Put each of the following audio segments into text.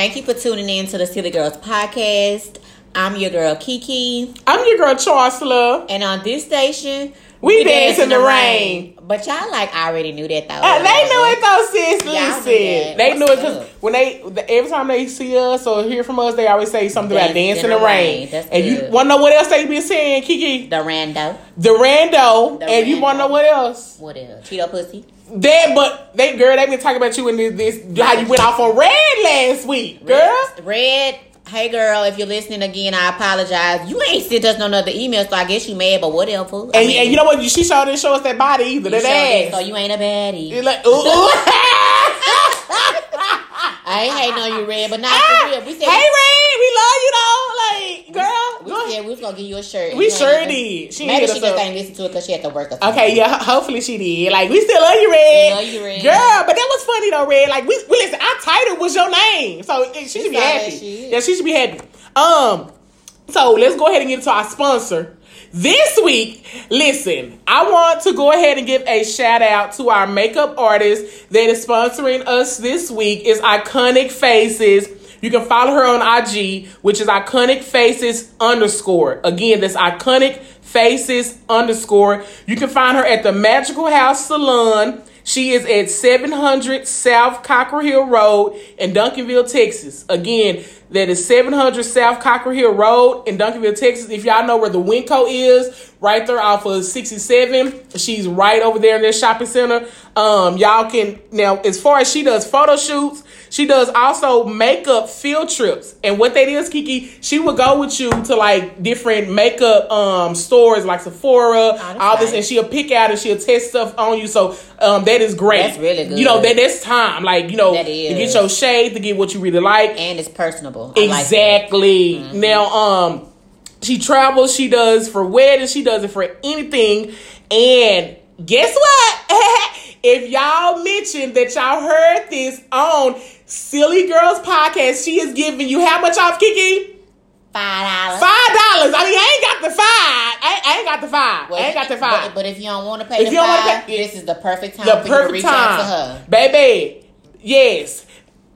Thank you for tuning in to the Silly Girls podcast. I'm your girl Kiki, I'm your girl Chancellor. and on this station, We dance in the rain. But y'all like I already knew that though. Uh, they knew it though, sis. Listen, they knew it because when they the- every time they see us or hear from us, they always say something about Dance dancing in the rain. That's and you want to know what else they be saying, Kiki? The rando. The rando, The and you want to know what else? What else? Cheeto pussy. That, but they girl, they been talking about you in this, this how you went off on red last week, girl. Red, Red. Hey girl, if you're listening again, I apologize. You ain't sent us no other email, so I guess you mad, but whatever. I And, mean, and you know what? She sure didn't show us that body either. That showed it, ass. so you ain't a baddie. You're like, ooh, ooh. I ain't hating on you, Red, but not for real. We said hey, Ray, we love you though. Like, girl, we, go said we was gonna give you a shirt. We sure did. She Maybe she us just ain't listen to it because she had to work. Okay, yeah, hopefully she did. Like, we still love you, Red. We love you, Red. Girl, but that was funny though, Red. Like, we, we listen, our title was your name. So it- she should be happy. shit. Yeah, she should be happy. Um, so let's go ahead and get into our sponsor. This week, listen, I want to go ahead and give a shout out to our makeup artist that is sponsoring us this week is Iconic Faces. You can follow her on IG, which is Iconic Faces underscore. Again, that's Iconic Faces underscore. You can find her at the Magical House Salon. She is at 700 South Cockrell Hill Road in Duncanville, Texas. Again, that is 700 South Cockrell Hill Road in Duncanville, Texas. If y'all know where the Winco is, right there off of 67, she's right over there in their shopping center. Um, y'all can now as far as she does photo shoots, she does also makeup field trips. And what that is, Kiki, she will go with you to like different makeup um stores like Sephora, that's all this, and she'll pick out and she'll test stuff on you. So um that is great. That's really good. You know, that that's time. Like, you know, to get your shade, to get what you really like. and it's personable. I like. Exactly. Mm-hmm. Now, um, she travels. She does for weddings. She does it for anything. And guess what? if y'all mentioned that y'all heard this on Silly Girls podcast, she is giving you how much off, Kiki? Five dollars. Five dollars. I mean, I ain't got the five. I, I ain't got the five. I ain't got the five. But, but if you don't want to pay If the you don't wanna five, pay- this is the perfect time the to perfect reach time, out to her. baby. Yes,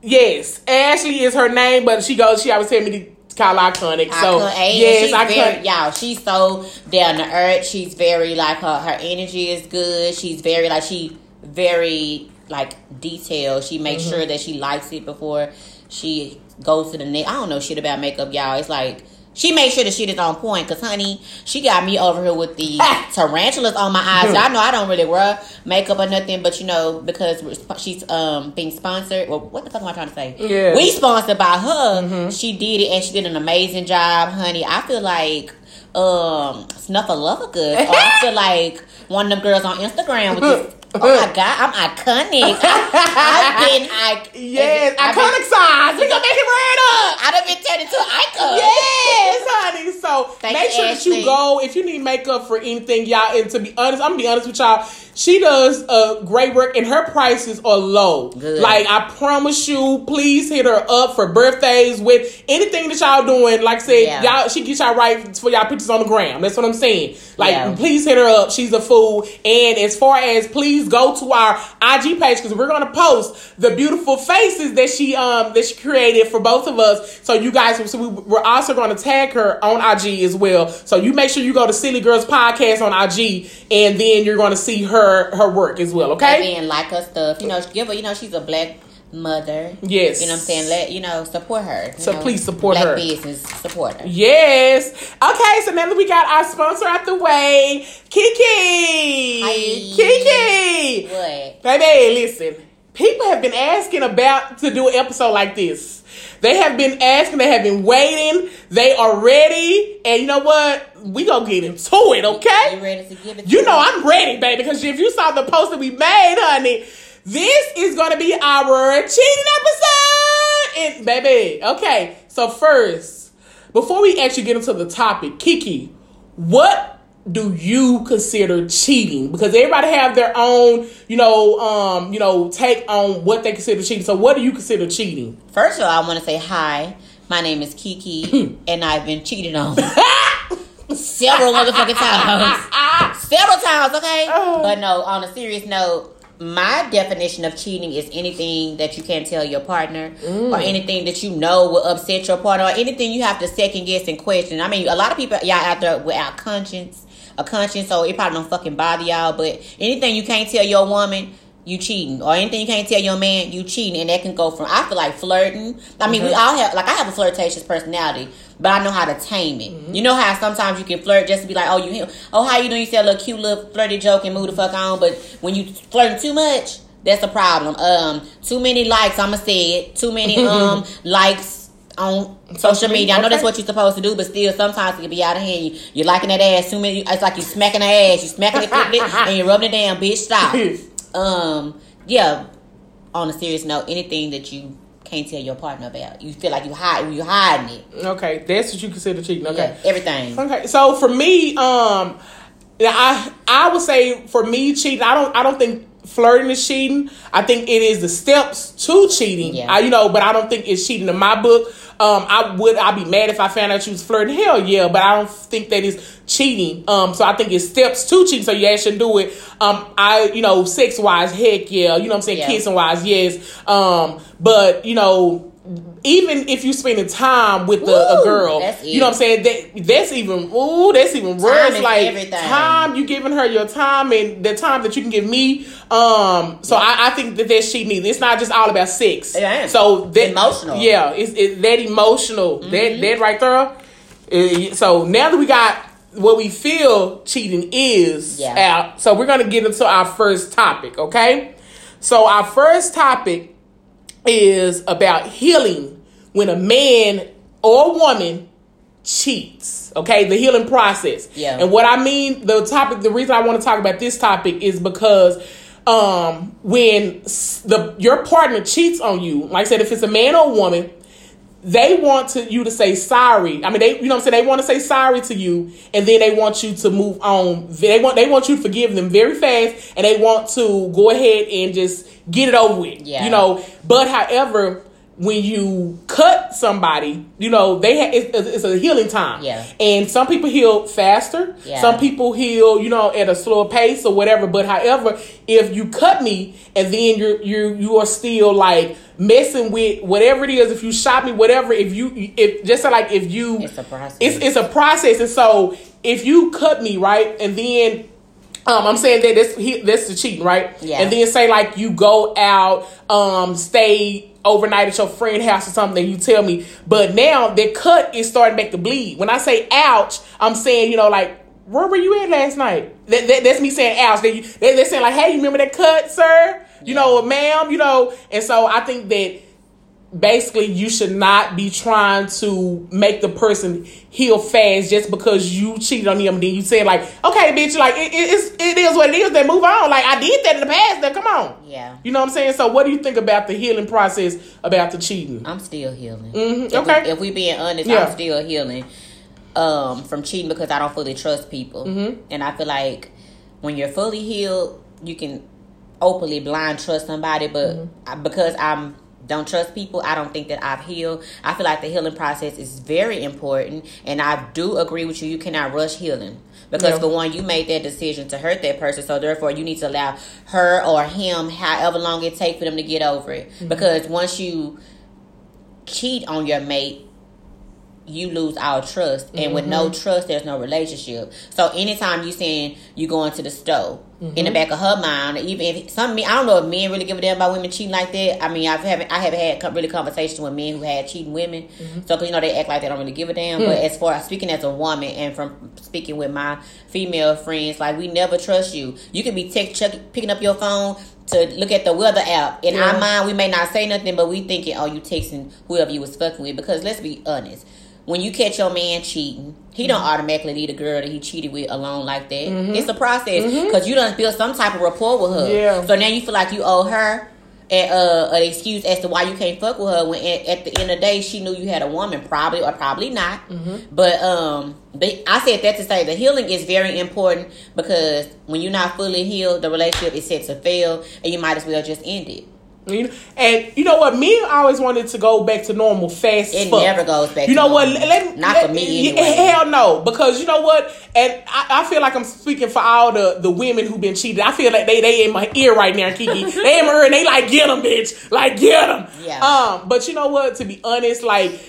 yes. Ashley is her name, but she goes. She always tell me to call iconic. So Icon- and yes, she's iconic. very, y'all. She's so down to earth. She's very like her. Her energy is good. She's very like she very like detailed. She makes Mm-hmm. sure that she likes it before she goes to the next. I don't know shit about makeup, y'all. It's like. She made sure the shit is on point, cause honey, she got me over here with the tarantulas on my eyes. Y'all know I don't really wear makeup or nothing, but you know because we're sp- she's um being sponsored. Well, what the fuck am I trying to say? Yeah. We sponsored by her. She did it and she did an amazing job, honey. I feel like um Snuffleupagus good. Or I feel like one of them girls on Instagram with this. Oh my god, I'm iconic. I, have been I Yes, I've been- iconic size. We gonna make it right up. I'd have been turned into an icon. Yes, honey. So Thank make sure that you go if you need makeup for anything, y'all. And to be honest, I'm gonna be honest with y'all. She does uh, great work, and her prices are low. Good. Like I promise you, please hit her up for birthdays with anything that y'all doing. Like I said, Yeah. y'all she gets y'all right for y'all pictures on the gram. That's what I'm saying. Like Yeah. please hit her up. She's a fool. And as far as please go to our IG page because we're gonna post the beautiful faces that she um that she created for both of us. So you guys, so we, we're also going to tag her on IG as well. So you make sure you go to Silly Girls Podcast on IG, and then you're going to see her her work as well. And Okay. then like her stuff. You know, give her. You know, she's a black mother. Yes. You know what I'm saying? Let you know support her. So know, please support black her. business. Support her. Yes. Okay, so now that we got our sponsor out the way, Kiki. Hi. Kiki. What? Baby, listen. People have been asking about to do an episode like this. They have been asking, they have been waiting, they are ready, and you know what? We gonna get into it, okay? You ready to give it? You know? I'm ready, baby, because if you saw the post that we made, honey, this is gonna be our cheating episode. And baby, okay. So first, before we actually get into the topic, Kiki, what do you consider cheating? Because everybody have their own, you know, um, you know, take on what they consider cheating. So what do you consider cheating? First of all, I want to say hi. My name is Kiki, and I've been cheated on several motherfucking times. Several times, okay? Oh. But no, on a serious note, my definition of cheating is anything that you can't tell your partner Mm. or anything that you know will upset your partner or anything you have to second guess and question. I mean, a lot of people y'all out there without conscience, a conscience, so it probably don't fucking bother y'all. But anything you can't tell your woman, you cheating, or anything you can't tell your man, you cheating, and that can go from I feel like flirting. I mean, we Mm-hmm. all have like I have a flirtatious personality, but I know how to tame it. Mm-hmm. You know how sometimes you can flirt just to be like, oh you, oh how you doing? You say a little cute little flirty joke and move the fuck on, but when you flirting too much, that's a problem. Um, too many likes, I'ma say it. Too many um likes on social media. I know that's what you're supposed to do, but still sometimes it can be out of hand. You, you're liking that ass too many. It's like you're smacking the ass, You're smacking it, it, and you're rubbing it down. Bitch, stop. Um, yeah. On a serious note, anything that you can't tell your partner about, you feel like you hide, you hiding it. Okay, that's what you consider cheating. Okay. Yeah, everything. Okay, so for me, um, I I would say for me cheating, I don't I don't think flirting is cheating. I think it is the steps to cheating. Yeah. I, you know, but I don't think it's cheating in my book. Um, I would I'd be mad if I found out you was flirting. Hell yeah, but I don't think that is cheating. Um, so I think it's steps to cheating. So yeah you actually do it. Um, I you know sex wise, heck yeah, you know what I'm saying, Yeah. kissing wise, yes. Um, but you know. Even if you spending time with the, a girl, you know what I'm saying. That that's even ooh, that's even worse. is like everything. time you giving her your time and the time that you can give me. Um, so I, I think that that's cheating. either. It's not just all about sex. It ain't. So that Emotional. Yeah, it's, it's that emotional. Mm-hmm. That that right there. Uh, so now that we got what we feel cheating is Yeah. out, so we're gonna get into our first topic. Okay. So our first topic is about healing when a man or woman cheats. Okay, the healing process. Yeah. And what I mean, the topic, the reason I want to talk about this topic is because um when the your partner cheats on you, like I said, if it's a man or a woman, they want to you to say sorry. I mean, they you know what I'm saying. They want to say sorry to you, and then they want you to move on. They want they want you to forgive them very fast, and they want to go ahead and just get it over with. Yeah. You know, but however. When you cut somebody, you know they ha- it's, it's a healing time, Yeah. And some people heal faster. Yeah. Some people heal, you know, at a slower pace or whatever. But however, if you cut me and then you're you you are still like messing with whatever it is, if you shot me, whatever, if you if just like if you It's a process. It's it's a process, and so if you cut me right, and then. Um, I'm saying that that's he, that's the cheating, right? Yeah. And then say like you go out, um, stay overnight at your friend house or something, and you tell me, but now the cut is starting to make the bleed. When I say ouch, I'm saying you know like where were you at last night? That, that, that's me saying ouch. They, they they're saying like hey, you remember that cut, sir? You know, ma'am, you know, and so I think that basically you should not be trying to make the person heal fast just because you cheated on them and then you say like okay bitch like it, it, it's, it is what it is then move on like i did that in the past then come on Yeah. you know what i'm saying so what do you think about the healing process about the cheating I'm still healing. Mhm, If okay. We, if we being honest, Yeah. I'm still healing um, from cheating because I don't fully trust people, Mm-hmm. and I feel like when you're fully healed, you can openly blind trust somebody. But Mm-hmm. I, because I'm don't trust people, I don't think that I've healed. I feel like the healing process is very important, and I do agree with you. You cannot rush healing. Because Yeah. for one, you made that decision to hurt that person, so therefore you need to allow her or him, however long it takes for them to get over it. Mm-hmm. Because once you cheat on your mate, you lose all trust. And with no Mm-hmm. trust, there's no relationship. So anytime you saying you going to the store, in the Mm-hmm. back of her mind, even if some men, I don't know if men really give a damn about women cheating like that. I mean, I've haven't, I haven't had really conversations with men who had cheating women. Mm-hmm. So, cause you know they act like they don't really give a damn. Hmm. But as far as speaking as a woman and from speaking with my female friends, like we never trust you. You can be tech chuck, picking up your phone to look at the weather app. In Yeah. our mind, we may not say nothing, but we thinking, oh, you texting whoever you was fucking with. Because let's be honest, when you catch your man cheating, he don't automatically leave a girl that he cheated with alone like that. It's a process because you done build some type of rapport with her. Yeah. So now you feel like you owe her and uh, an excuse as to why you can't fuck with her when at, at the end of the day she knew you had a woman probably or probably not but um but i said that to say the healing is very important because when you're not fully healed the relationship is set to fail and you might as well just end it and you know what? Me, I always wanted to go back to normal fast. It fuck. never goes back. You to know what? normal. Let, Not let- for me anyway. Hell no, because you know what? And I, I feel like I'm speaking for all the, the women who've been cheated. I feel like they they in my ear right now, Kiki. they in my ear and they like get them, bitch. Like get them. Yeah. Um, but you know what? To be honest, like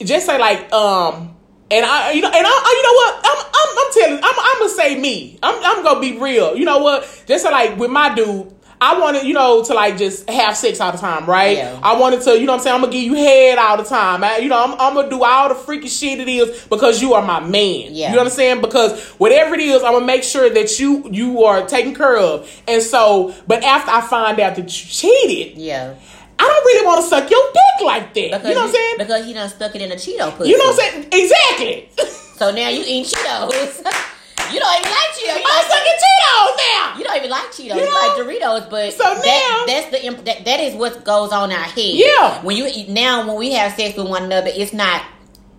just say like um. And I, you know, and I, I you know what? I'm, I'm, I'm telling, I'm, I'm gonna say me. I'm, I'm gonna be real. You know what? Just so like with my dude, I wanted, you know, to like just have sex all the time, right? Yeah. I wanted to, you know what I'm saying? I'm gonna give you head all the time. I, you know, I'm, I'm gonna do all the freaky shit it is because you are my man. Yeah. You know what I'm saying? Because whatever it is, I'm gonna make sure that you you are taken care of. And so, but after I find out that you cheated, Yeah. I don't really want to suck your dick like that. Because you know what I'm saying? Because he done stuck it in a Cheeto pussy. You know what I'm saying? Exactly. So now you eating Cheetos. you don't even like Cheetos. You I'm sucking Cheetos now. you don't even like Cheetos. You You, like Doritos, but So that, now- that's the imp- that, that is what goes on in our head. Yeah. When you eat now, when we have sex with one another, it's not.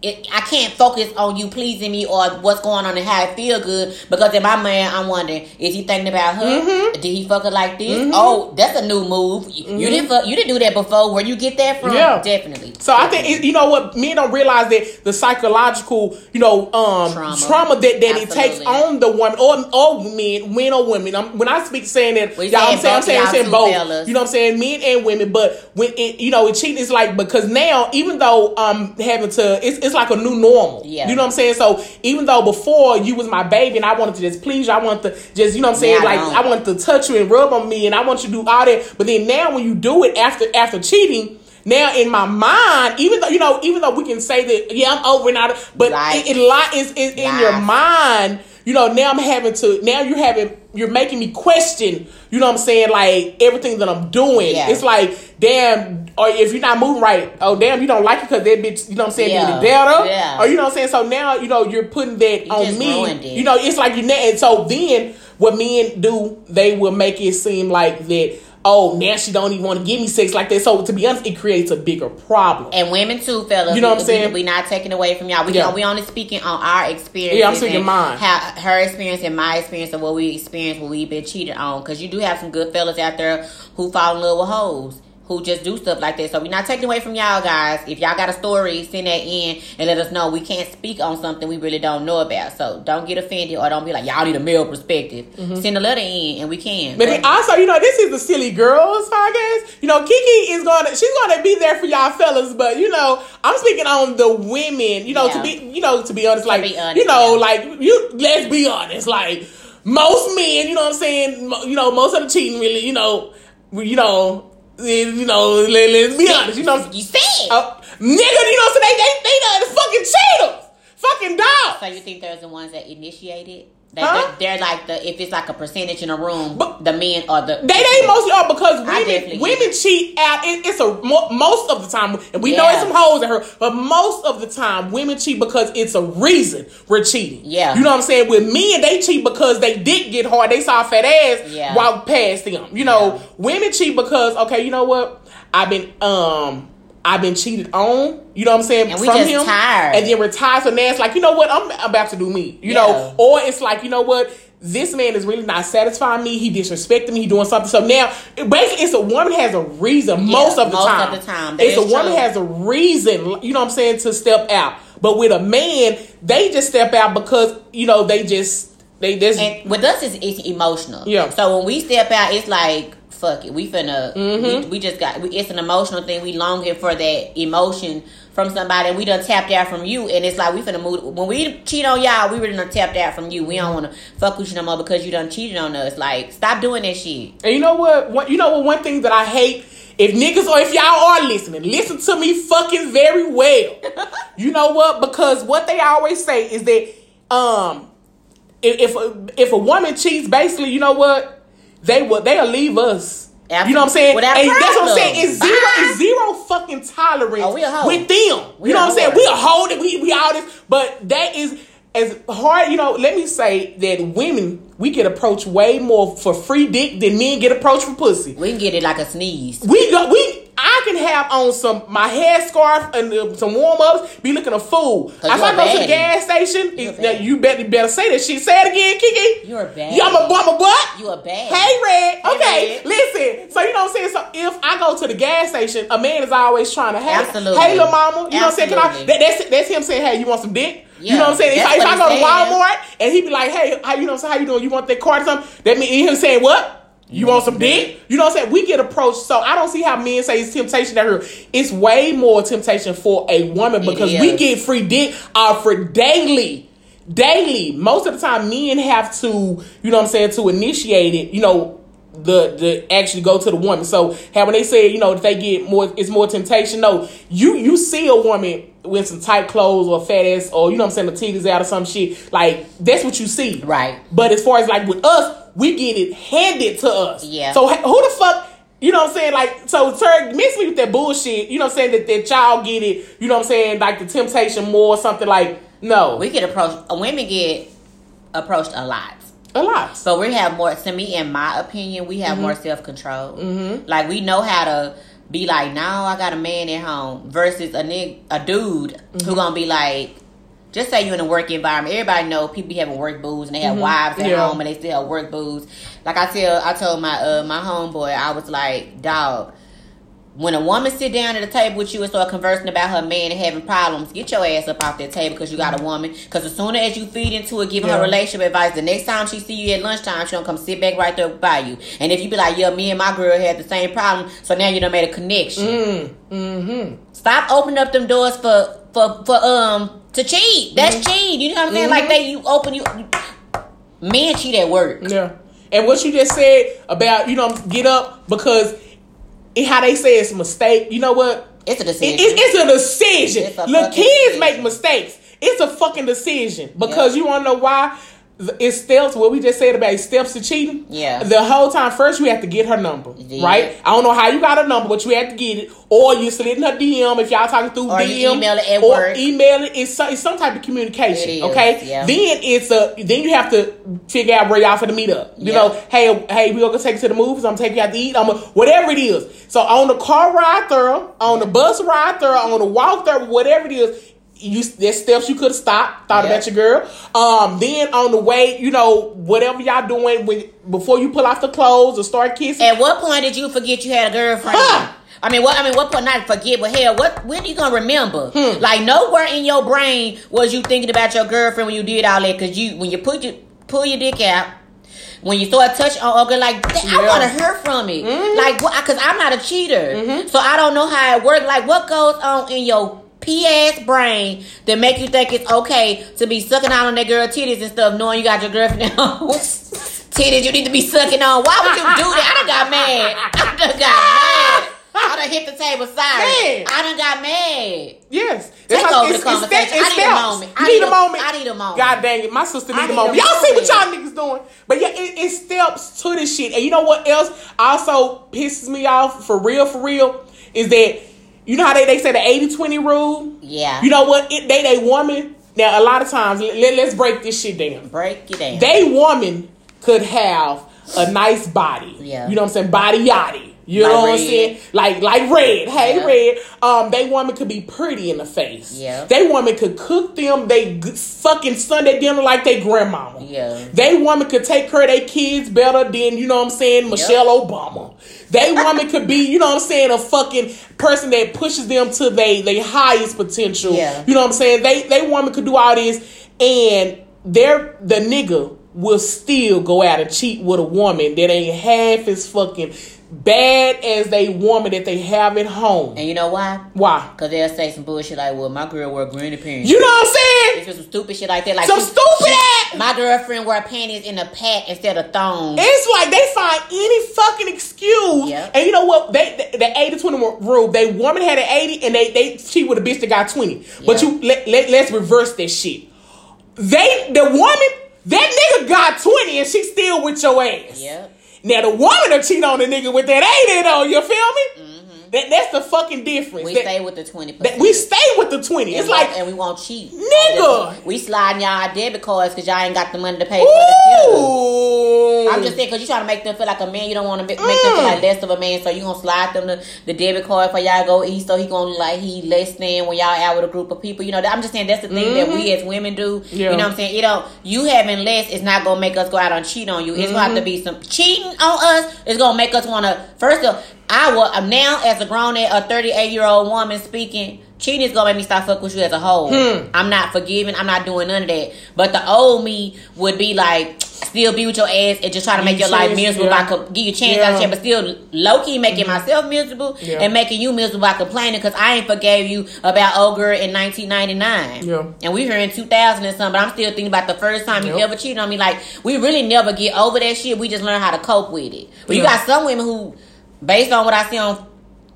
It, I can't focus on you pleasing me or what's going on and how I feel good because in my mind I'm wondering is he thinking about her? Mm-hmm. Did he fuck her like this? Oh, that's a new move. You, you didn't fuck, you didn't do that before. Where you get that from? Mm-hmm. Yeah. Definitely. So I think it, you know what men don't realize that the psychological, you know, um, trauma, Trauma. that, that it takes on the woman or or men, men or women. I'm, when I speak saying that, We y'all, I'm saying saying, I'm saying, I'm saying both. fellas. You know what I'm saying, men and women. But when it, you know, it cheating is like because now even though I'm having to, it's, it's like a new normal. Yeah. You know what I'm saying? So even though before you was my baby and I wanted to just please you, I wanted to just you know what I'm saying, Now like. I wanted to touch you and rub on me and I want you to do all that. But then now when you do it after after cheating. Now in my mind, even though you know, even though we can say that, yeah, I'm over and out, but Right. it, it li- is is in your mind. You know, now I'm having to. Now you're having. You're making me question. You know what I'm saying? Like everything that I'm doing. Yeah. It's like, damn. Or if you're not moving right, oh damn, you don't like it because that bitch. You know what I'm saying? Yeah. Did it better. Yeah. Or you know what I'm saying? So now you know you're putting that You on me. You know, it's like you. And so then what men do, they will make it seem like that. Oh, now she don't even want to give me sex like that. So to be honest, it creates a bigger problem. And women too, fellas. You know what I'm saying? We, we not taking away from y'all. We Yeah. we only speaking on our experience. Yeah, I'm speaking mine. How her experience and my experience of what we experienced when we've been cheated on. Because you do have some good fellas out there who fall in love with hoes. Who just do stuff like that. So we're not taking away from y'all guys. If y'all got a story, send that in and let us know. We can't speak on something we really don't know about. So don't get offended or don't be like, y'all need a male perspective. Send a letter in and we can. Mm-hmm. But then also, you know, this is the silly girls podcast. You know, Kiki is gonna she's gonna be there for y'all fellas, but you know, I'm speaking on the women. You know, to be you know to be honest, like be honest, you know, yeah. like you. Let's be honest, like most men, you know what I'm saying. You know, most of the cheating really, you know, you know, you know. Let, let's be honest, you know. you said. Uh, nigga, you know, so they they they the fucking cheaters, fucking dogs. So you think there's the ones that initiated? That Huh? they're, they're like the if it's like a percentage in a room, But- the men or the They they mostly are because women women cheat out. It, it's a most of the time, and we know Yeah. it's some hoes in her, but most of the time, women cheat because it's a reason we're cheating. Yeah. you know what I'm saying. With men, they cheat because they did get hard. They saw a fat ass Yeah. walk past them. You know, Yeah. women cheat because okay, you know what? I've been um. I've been cheated on, you know what I'm saying, And we from just him, tired. and then we're tired. So now it's like, you know what, I'm about to do me, you Yeah. know, or it's like, you know what, this man is really not satisfying me. He disrespecting me. He doing something. So now, basically, it's a woman has a reason most of the most time. of the time. That it's a is woman has a reason. You know what I'm saying to step out. But with a man, they just step out because you know they just they just and with us it's, it's emotional. Yeah. So when we step out, it's like fuck it. We finna. Mm-hmm. We, we just got. We, it's an emotional thing. We longing for that emotion from somebody. and We done tapped out from you, and it's like we finna move. When we cheat on y'all, we really done tapped out from you. We don't want to fuck with you no more because you done cheated on us. Like stop doing that shit. And you know what? what? You know what? One thing that I hate. If niggas or if y'all are listening, listen to me fucking very well. you know what? Because what they always say is that um, if if a, if a woman cheats, basically, you know what? They will they'll leave us. You know what I'm saying? And that's what I'm saying. It's zero, it's ah! zero fucking tolerance Oh, we a hoe. with them. We you know what I'm saying? We are holding. We we all this, but that is as hard. You know, let me say that women we get approached way more for free dick than men get approached for pussy. We can get it like a sneeze. We go we I can have on some my headscarf and uh, some warm ups, be looking a fool. If you I a go to the gas station, You it- now, you better better say that shit. Say it again, Kiki. You're a bad. Yeah, I'm a, what? You a bad. Hey, Red. Hey, Okay, Red. listen. So you know what I'm saying. So if I go to the gas station, a man is always trying to have. Absolutely. Hey, little mama. You know what I'm saying? Can I, that, that's that's him saying, hey, you want some dick? Yeah, you know what I'm saying? If, I, if I go to. Walmart and he be like, hey, how you know? So how you doing? You want that card or something? That mean him saying what? You want some dick? You know what I'm saying? We get approached, so I don't see how men say it's temptation out here. It's way more temptation for a woman because we get free dick offered daily. Daily. Most of the time men have to, you know what I'm saying, to initiate it, you know, the the actually go to the woman. So how when they say, you know, if they get more it's more temptation, no, you you see a woman with some tight clothes or fat ass or you know what I'm saying, the titties out or some shit, like that's what you see. Right. But as far as like with us, we get it handed to us. Yeah. So who the fuck, you know what I'm saying? Like, so Turk, miss me with that bullshit. You know what I'm saying? That, that y'all get it, you know what I'm saying? Like the temptation more, something like, no. We get approached. Women get approached a lot. A lot. So we have more. To me, in my opinion, we have more self control. Mm-hmm. Like we know how to be like, now I got a man at home versus a nig- a dude who gonna be like. Just say you're in a work environment. Everybody know people be having work booze and they have wives at Yeah. home and they still have work booze. Like I tell, I told my uh, my homeboy, I was like, dog, when a woman sit down at a table with you and start conversing about her man and having problems, get your ass up off that table because you got a woman. Because as soon as you feed into it, giving Yeah. her relationship advice, the next time she see you at lunchtime, she gonna come sit back right there by you. And if you be like, yeah, me and my girl had the same problem, so now you done made a connection. Mm, mm-hmm. Stop opening up them doors for for for um to cheat. That's Mm-hmm. cheat. You know what I'm saying? Like they you open you. Men cheat at work. Yeah. And what you just said about, you know, get up because it, how they say it's a mistake, you know what? It's a decision. it- it's a decision. It's a Look, kids decision. make mistakes. It's a fucking decision because Yeah. you want to know why? It steps. What we just said about it steps to cheating. Yeah. The whole time, first you have to get her number, Yeah. right? I don't know how you got her number, but you have to get it, or you slid in her DM if y'all talking through Or DM, email it at or work. email it. It's some, it's some type of communication. It is, okay. yeah. Then it's a. Then you have to figure out where y'all for the meet up. You Yeah. know, hey, hey, we gonna take you to the movies. I'm taking you out to eat. I'm a, whatever it is. So on the car ride through on the bus ride through on the walk there, whatever it is, you there's steps you could have stopped, thought Yeah. about your girl. Um, then on the way, you know, whatever y'all doing when before you pull off the clothes or start kissing. At what point did you forget you had a girlfriend? Huh. I mean, what? I mean, what point? Not forget, but hell, what? When are you gonna remember? Hmm. Like nowhere in your brain was you thinking about your girlfriend when you did all that. Cause you, when you put your pull your dick out, when you start touching on okay, like I Yeah. Mm-hmm. want to hear from it. Like, what? Cause I'm not a cheater, so I don't know how it works. Like, what goes on in your P ass brain that make you think it's okay to be sucking out on that girl titties and stuff, knowing you got your girlfriend at home? titties you need to be sucking on. Why would you do that? I done got mad. I done got mad. I done hit the table. Sorry. I done got mad. Yes. Take It's over the it's- it's conversation. steps- it's I need a moment. I need need a a- moment. I need a moment. God dang it. My sister I need a need moment. a Y'all see what y'all niggas doing. But yeah, it, it steps to this shit. And you know what else also pisses me off for real, for real? Is that, you know how they, they say the 80-20 rule? Yeah. You know what? It, they, they woman. Now, a lot of times, let, let's break this shit down. break it down. They woman could have a nice body. Yeah. You know what I'm saying? Body yachty. You Like know what I'm saying? Like like red. Hey Yeah. red. Um, they woman could be pretty in the face. Yeah. They woman could cook them they fucking Sunday dinner like they grandmama. Yeah. They woman could take care of their kids better than you know what I'm saying Michelle Obama. They woman could be you know what I'm saying a fucking person that pushes them to they they highest potential. Yeah. You know what I'm saying? They they woman could do all this and they're the nigga will still go out and cheat with a woman that ain't half as fucking bad as they woman that they have at home. and you know why? Why? Because they'll say some bullshit like, well, my girl wore granny panties. You know what I'm saying? It's just some stupid shit like that. Like Some she- stupid she- ass- My girlfriend wore panties in a pack instead of thongs. It's like they find any fucking excuse. Yeah. And you know what? They the, the 80 20 rule, they woman had an 80 and they they cheat with a bitch that got 20. But you let, let let's reverse that shit. They the woman, that nigga got 20 and she still with your ass. Yep. Now the woman will cheat on the nigga with that 80 though, you feel me? Mm-hmm. That, that's the fucking difference. We That- stay with the twenty that we stay with the twenty. It's like and we won't cheat, Nigga. We sliding y'all debit cards because y'all ain't got the money to pay for the I'm just saying because you trying to make them feel like a man. You don't want to make, make them feel Mm. like less of a man. So you gonna slide them the, the debit card for y'all go eat. So he gonna like he less than when y'all out with a group of people. You know, I'm just saying that's the thing that we as women do. Mm-hmm. Yeah. You know what I'm saying? You know, you having less is not gonna make us go out and cheat on you. It's gonna have to Mm-hmm. be some cheating on us. It's gonna make us want to. First of all, I will I'm now as a grown a 38 year old woman speaking. Cheating is gonna make me stop fuck with you as a whole. Hmm. I'm not forgiving. I'm not doing none of that. But the old me would be like, still be with your ass and just try to make your life miserable yeah. by give you a chance Yeah. out of chance, but still low key making myself miserable Yeah. and making you miserable by complaining because I ain't forgave you about old girl in 1999. Yeah. And we here in 2000 and something, but I'm still thinking about the first time you ever cheated on me. Like we really never get over that shit. We just learn how to cope with it. But you got some women who, based on what I see on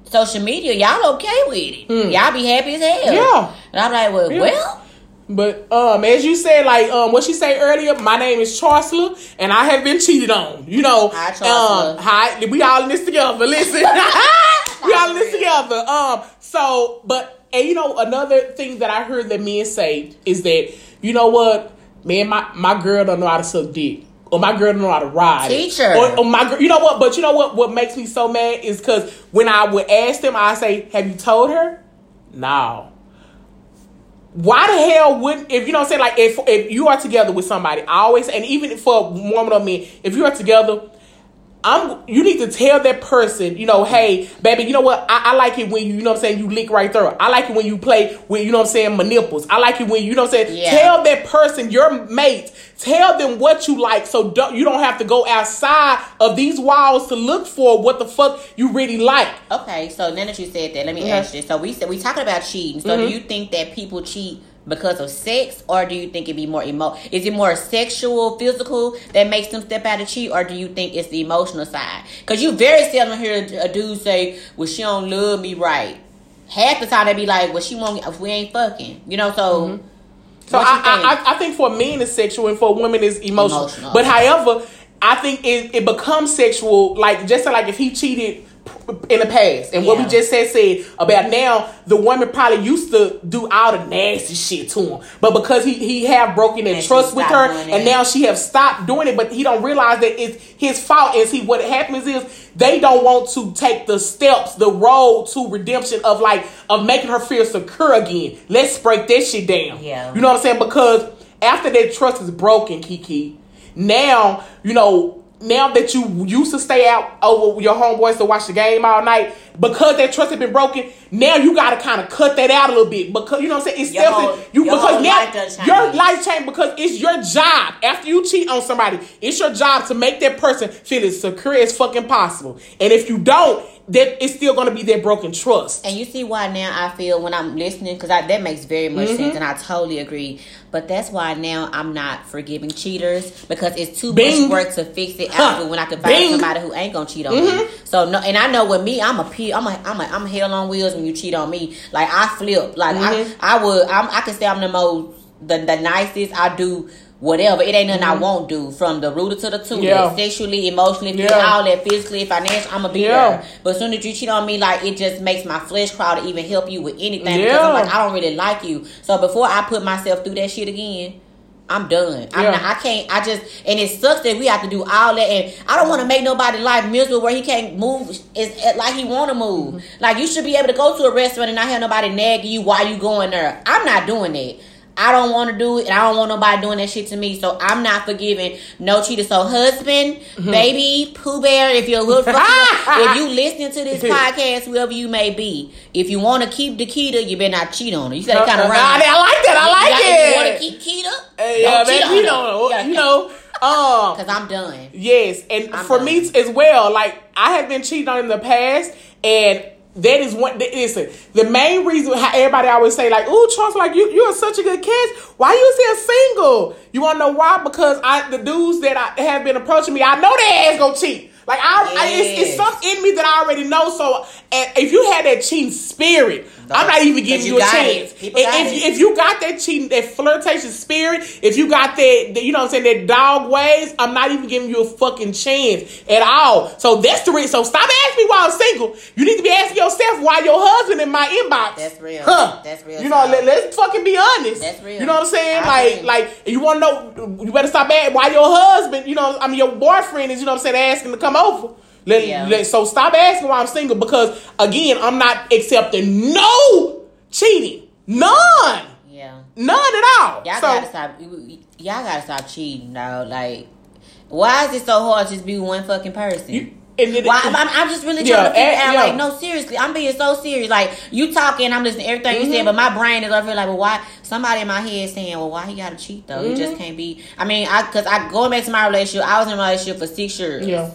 social media, y'all okay with it. Y'all be happy as hell. Yeah. And I'm like, well, Yeah. well. But um, as you said, like um, what she said earlier, my name is Charsla, and I have been cheated on. You know, Hi, um, hi, we all in this together. Listen, we all in this together. Um, so, but and you know, another thing that I heard that men say is that you know what, man, my my girl don't know how to suck dick. Or my girl don't know how to ride. Teach her. Or, or my girl, you know what? But you know what? What makes me so mad is because when I would ask them, I say, "Have you told her?" No why the hell wouldn't if you know what I'm saying like if if you are together with somebody I always and even for a woman or me if you are together I'm you need to tell that person you know hey baby you know what I, I like it when you you know what I'm saying you lick right there I like it when you play when you know what I'm saying my nipples I like it when you know what I'm saying Yeah. tell that person your mate tell them what you like so don't, you don't have to go outside of these walls to look for what the fuck you really like Okay, so now that you said that, let me Okay. ask you. So we said we talking about cheating. So Mm-hmm. do you think that people cheat because of sex, or do you think it'd be more emo? Is it more sexual, physical that makes them step out and cheat, or do you think it's the emotional side? Because you very seldom hear a dude say, "Well, she don't love me right." Half the time they be like, "Well, she won't. If we ain't fucking." You know, so. Mm-hmm. So I, think? I, I, I think for men it's sexual and for women it's emotional. Emotional. But however, I think it, it becomes sexual like just like if he cheated in the past. And what we just said said about now the woman probably used to do all the nasty shit to him. But because he he have broken that And trust with her and now she have stopped doing it but he don't realize that it's his fault. And see what happens is they don't want to take the steps the road to redemption of like of making her feel secure again. Let's break that shit down. Yeah. you know what I'm saying? Because after that trust is broken Kiki now you know now that you used to stay out over with your homeboys to watch the game all night, because that trust had been broken, now you got to kind of cut that out a little bit because you know what I'm saying. It's Your steps whole- that you your because now life your life changed because it's your job. After you cheat on somebody, it's your job to make that person feel as secure as fucking possible. And if you don't, that it's still going to be that broken trust. And you see why now I feel when I'm listening because that makes very much Mm-hmm. sense, and I totally agree. But that's why now I'm not forgiving cheaters because it's too Bing. much work to fix it Huh. after when I can find Bing. Mm-hmm. somebody who ain't gonna cheat on me. So no, and I know with me, I'm a pe- I'm a I'm a I'm hell on wheels when you cheat on me. Like I flip, like Mm-hmm. I I would I'm, I can say I'm the most the the nicest. I do. Whatever, it ain't nothing I won't do from the rooter to the tutor, Mm-hmm. Yeah. sexually, emotionally, Yeah. all that, physically, financially. I'm gonna be Yeah. there. But as soon as you cheat on me, like it just makes my flesh crawl to even help you with anything. Because I'm like, I don't really like you. So before I put myself through that shit again, I'm done. I'm Yeah. not, I can't. I just and it sucks that we have to do all that. And I don't want to make nobody life miserable where he can't move is like he want to move. Mm-hmm. Like you should be able to go to a restaurant and not have nobody nagging you while you going there. I'm not doing that. I don't want to do it, and I don't want nobody doing that shit to me. So I'm not forgiving no cheater. So husband, Mm-hmm. baby, Pooh Bear, if you're hood, if you listening to this podcast, whoever you may be, if you want to keep the Keita, you better not cheat on her. You said it kind of uh, right. I like that. I like If you it. want to keep Keita, Hey, don't yeah, cheat man, on you know, you know, um, Cause I'm done. Yes, and I'm for done. me as well, like I have been cheated on in the past, and that is one. Listen, the main reason how everybody always say like, "Ooh, Charles, like you, you are such a good catch. Why you still single?" You want to know why? Because I, the dudes that I have been approaching me, I know their ass go cheat. Like I, I it's, it's something in me that I already know. So, if you had that cheating spirit, I'm not even giving you, you a chance. If, if, if you got that cheating, that flirtation spirit, if you got that, that, you know what I'm saying, that dog ways, I'm not even giving you a fucking chance at all. So that's the reason. So stop asking me why I'm single. You need to be asking yourself why your husband in my inbox. That's real. Huh. That's real You know, let, let's fucking be honest. That's real. You know what I'm saying? I like, agree. like you want to know, you better stop asking why your husband, you know, I mean, your boyfriend is, you know what I'm saying, asking to come over. Let, Yeah. let- so stop asking why I'm single because, again, I'm not accepting no cheating. None. Yeah. None at all. Y'all so, gotta stop. Y'all gotta stop cheating, though. Like, why is it so hard to just be one fucking person? you, it, Why, I'm, I'm just really Yeah, trying to figure eh, out, yeah. like, no, seriously, I'm being so serious. Like, you talking, I'm listening to everything you Mm-hmm. saying, but my brain is over here like, well, why? Somebody in my head saying, well, why he gotta cheat though? He Mm-hmm. just can't be. I mean, I because I going back to my relationship, I was in a relationship for six years. yeah.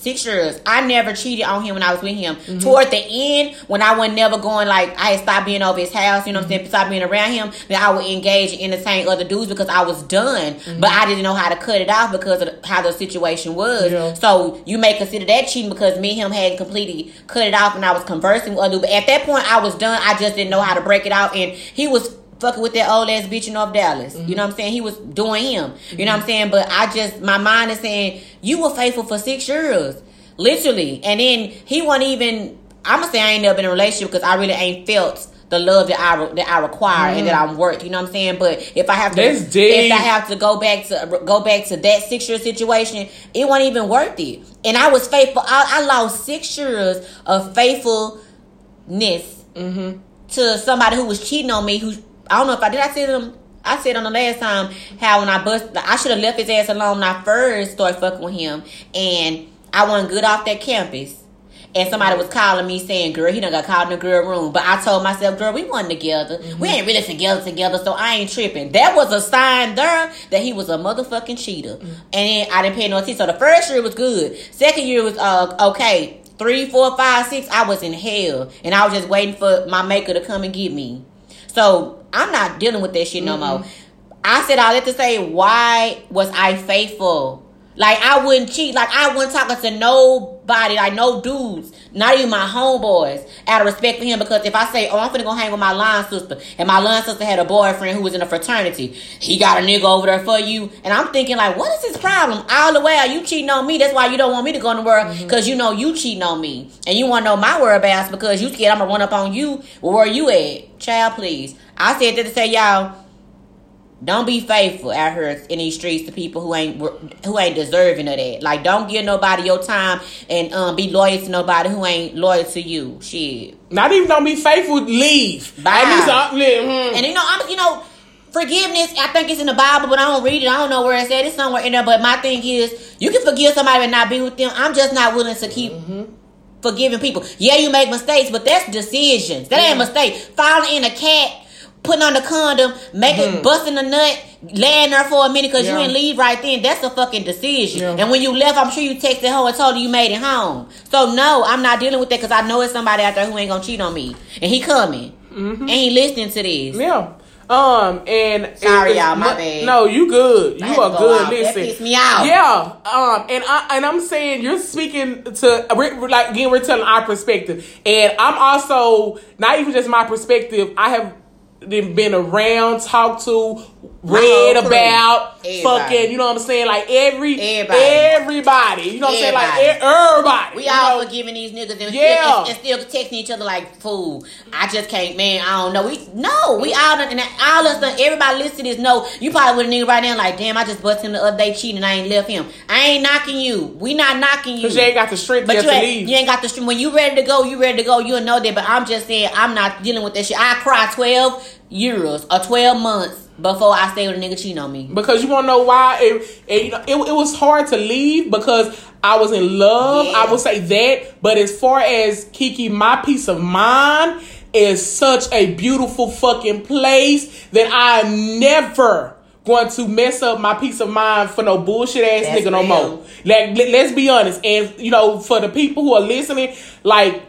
Six years. I never cheated on him when I was with him. Mm-hmm. Toward the end, when I was never going like I had stopped being over his house, you know what I'm Mm-hmm. saying, stopped being around him, then I would engage and entertain other dudes because I was done. Mm-hmm. But I didn't know how to cut it off because of how the situation was. Yeah. So you may consider that cheating because me and him hadn't completely cut it off and I was conversing with other. But at that point I was done. I just didn't know how to break it off and he was fucking with that old ass bitch in North Dallas. You know what I'm saying? He was doing him. You know what I'm saying? But I just my mind is saying, You were faithful for six years. Literally. And then he wasn't even I'ma say I ain't never been in a relationship because I really ain't felt the love that I that I require and that I'm worth. You know what I'm saying? But if I have to, if I have to go back to go back to that six year situation, it wasn't even worth it. And I was faithful. I, I lost six years of faithfulness mm-hmm. to somebody who was cheating on me. Who I don't know if I did. I say them. Um, I said on the last time how when I bust, I should have left his ass alone when I first started fucking with him, and I wasn't good off that campus. And somebody was calling me saying, "Girl, he done got called in the girl room." But I told myself, "Girl, we wasn't together. Mm-hmm. We ain't really together together, so I ain't tripping." That was a sign there that he was a motherfucking cheater, mm-hmm. and then I didn't pay no attention. So the first year was good. Second year was uh okay. Three, four, five, six. I was in hell, and I was just waiting for my maker to come and get me. So I'm not dealing with that shit no more. I said all that to say, why was I faithful? Like I wouldn't cheat. Like I wouldn't talk to nobody, like no dudes, not even my homeboys, out of respect for him. Because if I say, oh, I'm finna go hang with my line sister, and my line sister had a boyfriend who was in a fraternity, he got a nigga over there for you, and I'm thinking like, what is his problem? All the way, are you cheating on me? That's why you don't want me to go in the world, mm-hmm. because you know you cheating on me, and you want to know my whereabouts because you scared I'm gonna run up on you. Well, where you at, child? Please. I said that to say y'all. Don't be faithful out here in these streets to people who ain't who ain't deserving of that. Like, don't give nobody your time and um be loyal to nobody who ain't loyal to you. Shit. Not even don't be faithful, leave. Bye. At least, uh, mm. And you know, I'm you know, forgiveness. I think it's in the Bible, but I don't read it. I don't know where it's at. It's somewhere in there. But my thing is, you can forgive somebody and not be with them. I'm just not willing to keep. Forgiving people, yeah, you make mistakes, but that's decisions. That ain't a mistake. Falling in a cat, putting on the condom, making busting a nut, laying there for a minute because you Yeah. didn't leave right then. That's a fucking decision. Yeah. And when you left, I'm sure you texted her and told her you made it home. So no, I'm not dealing with that because I know it's somebody out there who ain't gonna cheat on me, and he coming, and he listening to this. Yeah. Um and Sorry, and- y'all, my mu- bad. No, you good. You are go good. out. Listen, me off. Yeah. Um. And I and I'm saying you're speaking to like again. We're telling our perspective, and I'm also not even just my perspective. I have been around, talked to, read about, Everybody. fucking. You know what I'm saying? Like every Everybody. everybody. You know what I'm saying? Like Everybody. We all know? forgiving these niggas and, Yeah. still, and, still texting each other like fool. I just can't, man. I don't know. We no, we all done, and all us done. Everybody listen to this. No, you probably with a nigga right now like, damn, I just busted him the other day cheating. and I ain't left him. I ain't knocking you. We not knocking you. Cause you ain't got the strength But you to ain't, leave. you ain't got the strength. When you ready to go, you ready to go. You'll know that. But I'm just saying, I'm not dealing with that shit. I cry 12 euros or 12 months before I stay with a nigga cheating on me. because you want to know why it, it, you know, it, it was hard to leave because I was in love. Yeah. I would say that. But as far as Kiki, my peace of mind is such a beautiful fucking place that I'm never going to mess up my peace of mind for no bullshit ass That's nigga no real. more. Like, let, let's be honest. And, you know, for the people who are listening, like,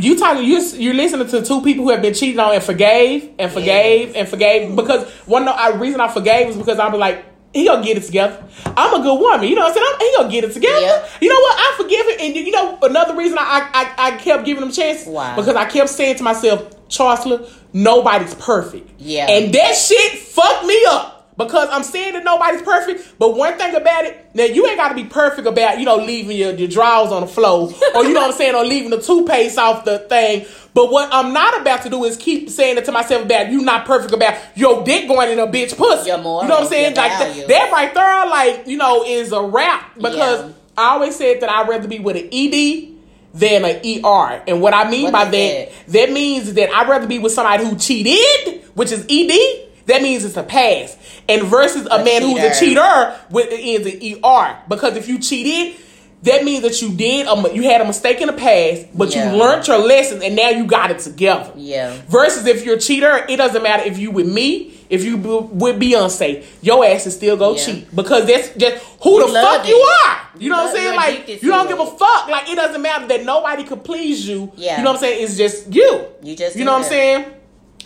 you talking you you're listening to two people who have been cheated on and forgave and forgave and forgave because one no, I reason I forgave was because I was like he gonna get it together. I'm a good woman. You know what I'm saying? I'm, he gonna get it together. Yeah. You know what? I forgive him. And you know another reason I I, I kept giving him chances Why? because I kept saying to myself, Chancellor, nobody's perfect. Yeah. And that shit fucked me up. Because I'm saying that nobody's perfect, but one thing about it, now you ain't gotta be perfect about, you know, leaving your, your drawers on the floor, or you know what I'm saying, or leaving the toothpaste off the thing. But what I'm not about to do is keep saying it to myself about you not perfect about your dick going in a bitch pussy. Your you know what I'm saying? Like that, that right there, like, you know, is a rap. Because Yeah. I always said that I'd rather be with an ED than an ER. And what I mean What by is that, that means that I'd rather be with somebody who cheated, which is ED. That means it's a pass. And versus a, A man who's a cheater. cheater, with it ends in ER. Because if you cheated, that means that you did a, you had a mistake in the past, but Yeah. you learned your lessons and now you got it together. Yeah. Versus if you're a cheater, it doesn't matter if you with me, if you be, with Beyonce, your ass is still go Yeah. cheat because that's just who You the fuck you are. You know what I'm saying? Like you don't give a fuck. Like it doesn't matter that nobody could please you. Yeah. You know what I'm saying? It's just you. You just you know what I'm saying?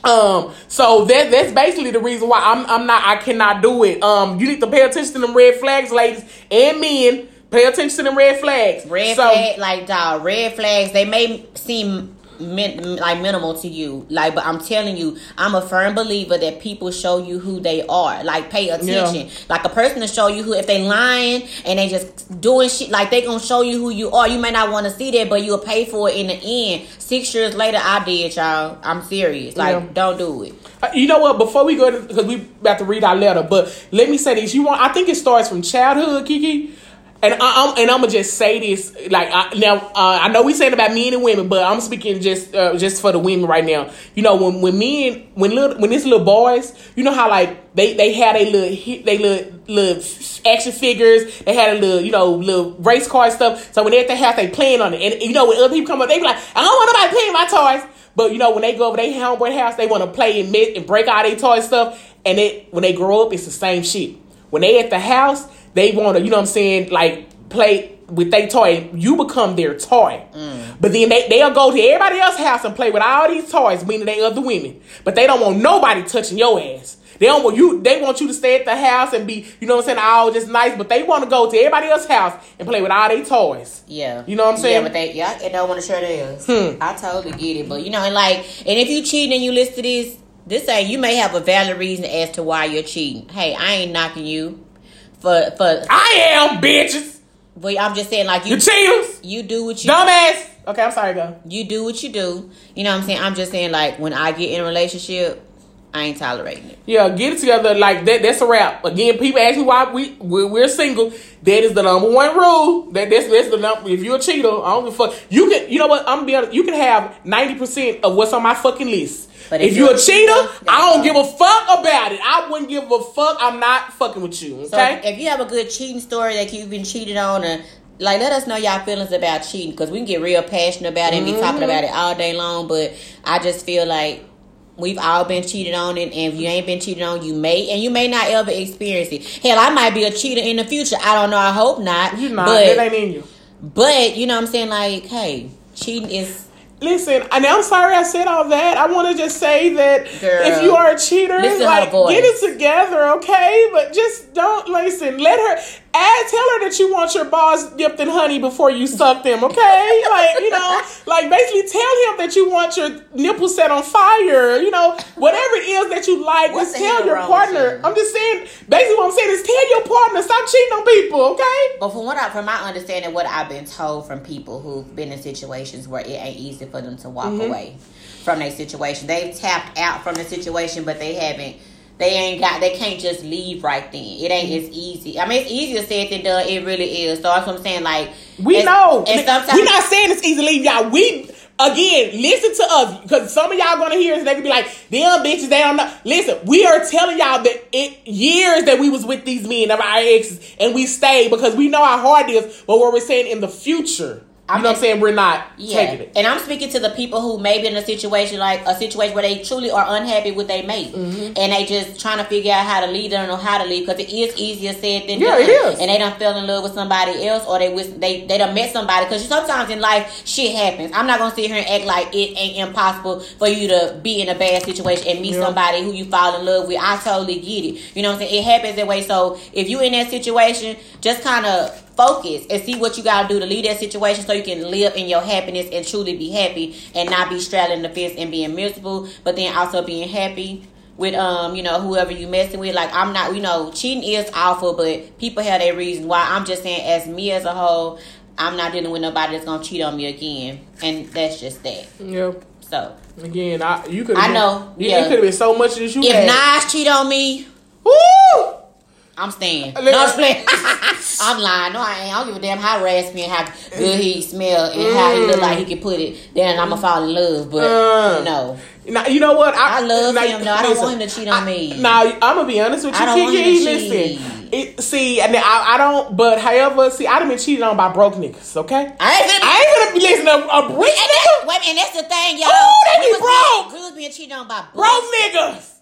Um, so that that's basically the reason why I'm I'm not I cannot do it. Um, you need to pay attention to them red flags, ladies and men. Pay attention to them red flags. Red so, flag, like dog, red flags. They may seem min- like minimal to you, like, but I'm telling you, I'm a firm believer that people show you who they are. Like, pay attention. Like a person to show you who, if they lying and they just doing shit, like they gonna show you who you are. You may not want to see that, but you'll pay for it in the end. Six years later, I did, y'all. I'm serious. Like, Yeah. don't do it. Uh, You know what? Before we go, because we about to read our letter, but let me say this: you want? I think it starts from childhood, Kiki. And I, I'm and I'm gonna just say this, like I, now uh, I know we saying about men and women, but I'm speaking just uh, just for the women right now. You know when when men when little when these little boys, you know how like they they had a little they little little action figures, they had a little you know little race car stuff. So when they're at the house, they playing on it, and you know when other people come up, they be like, I don't want nobody playing my toys. But you know, when they go over their homeboy house, they want to play and, and break all their toy stuff. And it when they grow up, it's the same shit. When they at the house, they want to, you know what I'm saying, like play with their toy. You become their toy. But then they, they'll go to everybody else's house and play with all these toys, meaning they other women. But they don't want nobody touching your ass. They don't want you. They want you to stay at the house and be, you know what I'm saying, all just nice. But they want to go to everybody else's house and play with all their toys. Yeah. You know what I'm saying? Yeah, but they yeah, they don't want to share theirs. Hmm. I totally get it. But you know, and like and if you cheating and you listen to this, this ain't you may have a valid reason as to why you're cheating. Hey, I ain't knocking you for for I am bitches. but I'm just saying like you You cheaters. you do what you do. Dumbass. Okay, I'm sorry, go. you do what you do. You know what I'm saying? I'm just saying like when I get in a relationship, I ain't tolerating it. Yeah, get it together. Like that. That's a wrap. Again, people ask me why we we're, we're single. That is the number one rule. That that's, that's the number. If you're a cheater, I don't give a fuck. You can. You know what? I'm gonna be. Honest, you can have ninety percent of what's on my fucking list. But if, if you're, you're a cheater, I don't give a fuck about it. I wouldn't give a fuck. I'm not fucking with you. So Okay. if you have a good cheating story that you've been cheated on, and like let us know y'all feelings about cheating because we can get real passionate about it and be Mm-hmm. talking about it all day long. But I just feel like we've all been cheated on, and, and if you ain't been cheated on, you may and you may not ever experience it. Hell, I might be a cheater in the future. I don't know. I hope not. you not. but that ain't in you. but you know what I'm saying? Like, hey, cheating is Listen, and I'm sorry I said all that. I want to just say that Girl, if you are a cheater, listen to her like get it together, okay? But just don't listen. Let her add. Tell her that you want your balls dipped in honey before you suck them, okay? like you know, like basically tell him that you want your nipple set on fire. You know, whatever it is that you like, What just tell your partner. you? I'm just saying. Basically, what I'm saying is tell your partner stop cheating on people, okay? But from what I, from my understanding, what I've been told from people who've been in situations where it ain't easy for them to walk Mm-hmm. away from their situation, they've tapped out from the situation, but they haven't. They ain't got. They can't just leave right then. It ain't Mm-hmm. as easy. I mean, it's easier said than done. It really is. So that's what I'm saying. Like We know. And sometimes We're not saying it's easy to leave y'all. We again listen to us because some of y'all gonna hear us and they can be like, "Them bitches, they don't know." Listen, we are telling y'all that it years that we was with these men of our exes and we stayed because we know how hard it is. But what we're saying in the future, You know what I'm saying? We're not Yeah, taking it. and I'm speaking to the people who may be in a situation like a situation where they truly are unhappy with their mate, Mm-hmm. and they just trying to figure out how to leave. They don't know how to leave because it is easier said than Yeah, done. it is. And they done fell in love with somebody else, or they wish they they done met somebody. Because sometimes in life, shit happens. I'm not gonna sit here and act like it ain't impossible for you to be in a bad situation and meet Yeah. somebody who you fall in love with. I totally get it. You know what I'm saying? It happens that way. So if you in that situation, just kind of focus and see what you gotta do to leave that situation so you can live in your happiness and truly be happy and not be straddling the fence and being miserable, but then also being happy with um, you know, whoever you messing with. Like I'm not you know, cheating is awful, but people have their reasons why. I'm just saying as me as a whole, I'm not dealing with nobody that's gonna cheat on me again. And that's just that. Yeah. So Again, I you could. I know, Yeah, yeah. it could have been so much that you if had. Nas cheat on me, Woo! I'm staying. No, I'm playing. I'm lying. No, I ain't. I don't give a damn how raspy and how good he smell and how he look like he can put it. Then I'm gonna fall in love. But Mm. no, Now, you know what? I love now, him. No, I don't listen, want him to cheat on me. Now I'm gonna be honest with you, I don't want him to Listen, it, see, and I, I don't. But however, see, I done been cheated on by broke niggas. Okay, I ain't finna. I ain't gonna be listening to a and rich nigga, wait, and that's the thing, y'all. Ooh, they be broke. Was being cheated on by broke broke. niggas.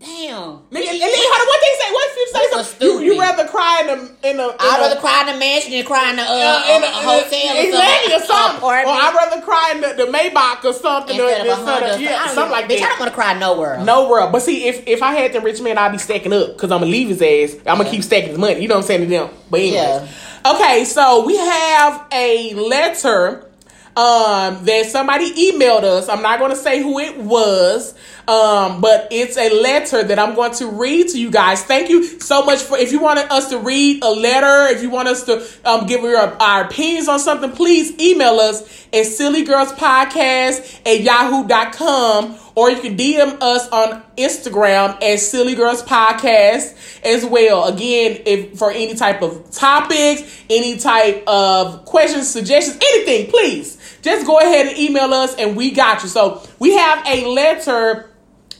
Damn. Nigga, and then how what they say? What you say? So something? You, you rather cry in a in a. in I'd a- rather cry in the mansion than cry in the uh, in a, a hotel or exactly, or something. something. Or I'd rather cry in the, the Maybach or something. instead or, of a instead of- yeah, something even- like bitch, I that. don't want to cry nowhere. No world. But see, if if I had the rich man, I'd be stacking up because I'm gonna leave his ass. I'm gonna keep stacking his money. You know what I'm saying to them. But anyways. Okay, so we have a letter um that somebody emailed us. I'm not gonna say who it was. Um, but it's a letter that I'm going to read to you guys. Thank you so much for if you wanted us to read a letter, if you want us to um, give your our opinions on something, please email us at sillygirlspodcast at yahoo.com or you can DM us on Instagram at Silly Girls Podcast as well. Again, if for any type of topics, any type of questions, suggestions, anything, please just go ahead and email us and we got you. So we have a letter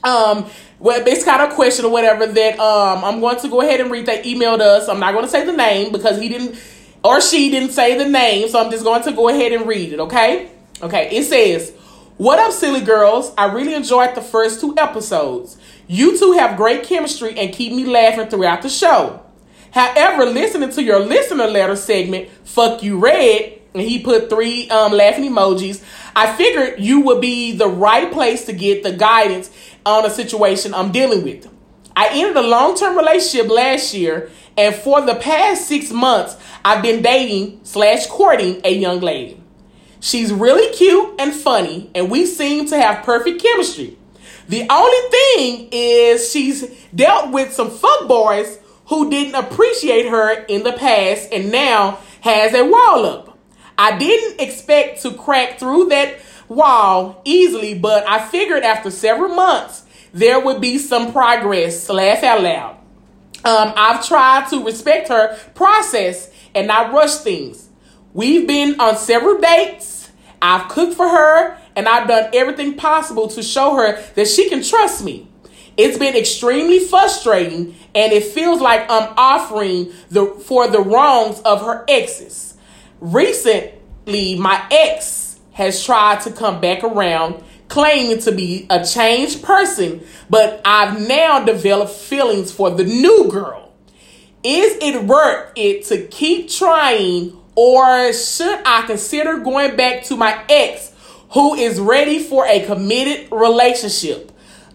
um well it's kind of question or whatever that um i'm going to go ahead and read they emailed us. I'm not going to say the name because he didn't or she didn't say the name so i'm just going to go ahead and read it okay? Okay it says what up silly girls? I really enjoyed the first two episodes. You two have great chemistry and keep me laughing throughout the show. However, listening to your listener letter segment, fuck you red, and he put three um, laughing emojis, I figured you would be the right place to get the guidance on a situation I'm dealing with. I ended a long term relationship last year, and for the past six months, I've been dating slash courting a young lady. She's really cute and funny, and we seem to have perfect chemistry. The only thing is she's dealt with some fuckboys who didn't appreciate her in the past and now has a wall up. I didn't expect to crack through that wall easily, but I figured after several months there would be some progress. Laugh out loud. Um, I've tried to respect her process and not rush things. We've been on several dates. I've cooked for her and I've done everything possible to show her that she can trust me. It's been extremely frustrating and it feels like I'm offering the for the wrongs of her exes. Recently, my ex has tried to come back around claiming to be a changed person, but I've now developed feelings for the new girl. Is it worth it to keep trying, or should I consider going back to my ex who is ready for a committed relationship?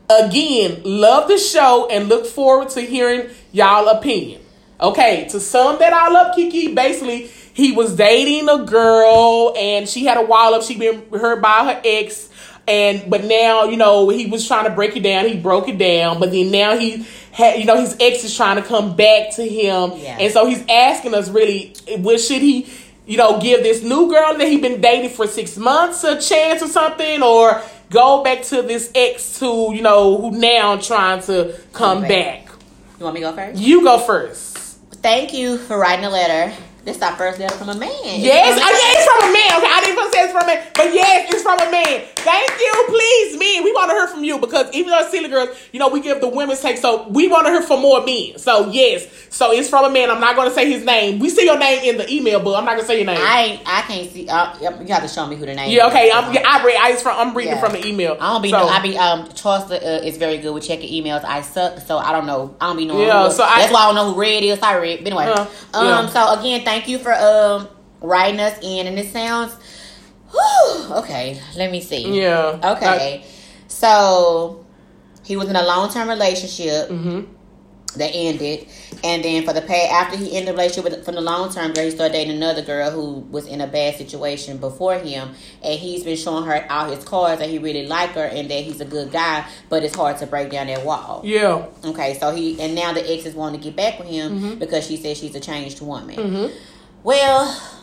Again, love the show and look forward to hearing y'all opinion. Okay, to sum that all up, Kiki, basically he was dating a girl and she had a wall up. She been hurt by her ex, and but now you know he was trying to break it down. He broke it down, but then now he had you know his ex is trying to come back to him, Yeah. and so he's asking us really, what should he? You know, give this new girl that he been dating for six months a chance or something, or go back to this ex who you know who now trying to come Okay. back. You want me to go first? You go first. Thank you for writing a letter. This our first letter from a man. Yes, I, yeah, it's from a man. Okay, I didn't even say it's from a man, but yes, it's from a man. Thank you, please, men. We want to hear from you because even though silly girls, you know, we give the women's take, so we want to hear from more men. So yes, so it's from a man. I'm not going to say his name. We see your name in the email, but I'm not going to say your name. I I can't see. Uh, you have to show me who the name. yeah, is. okay. I'm, yeah, I read. I, it's from, I'm reading Yeah. from the email. I don't be. So- no, I be. Um, Charleston uh, is very good with checking emails. I suck, so I don't know. I don't be knowing. Yeah, so I- that's why I don't know who Red is. Sorry, Red. But anyway, Uh, um, yeah. so again, thank you for um writing us in, and it sounds. Whew, okay, let me see. Yeah. Okay, so he was in a long term relationship hmm that ended, and then for the pay after he ended the relationship with, from the long term girl, he started dating another girl who was in a bad situation before him, and he's been showing her all his cards that he really like her and that he's a good guy, but it's hard to break down that wall. Yeah. Okay, so he and now the ex is wanting to get back with him Mm-hmm. because she says she's a changed woman. hmm Well.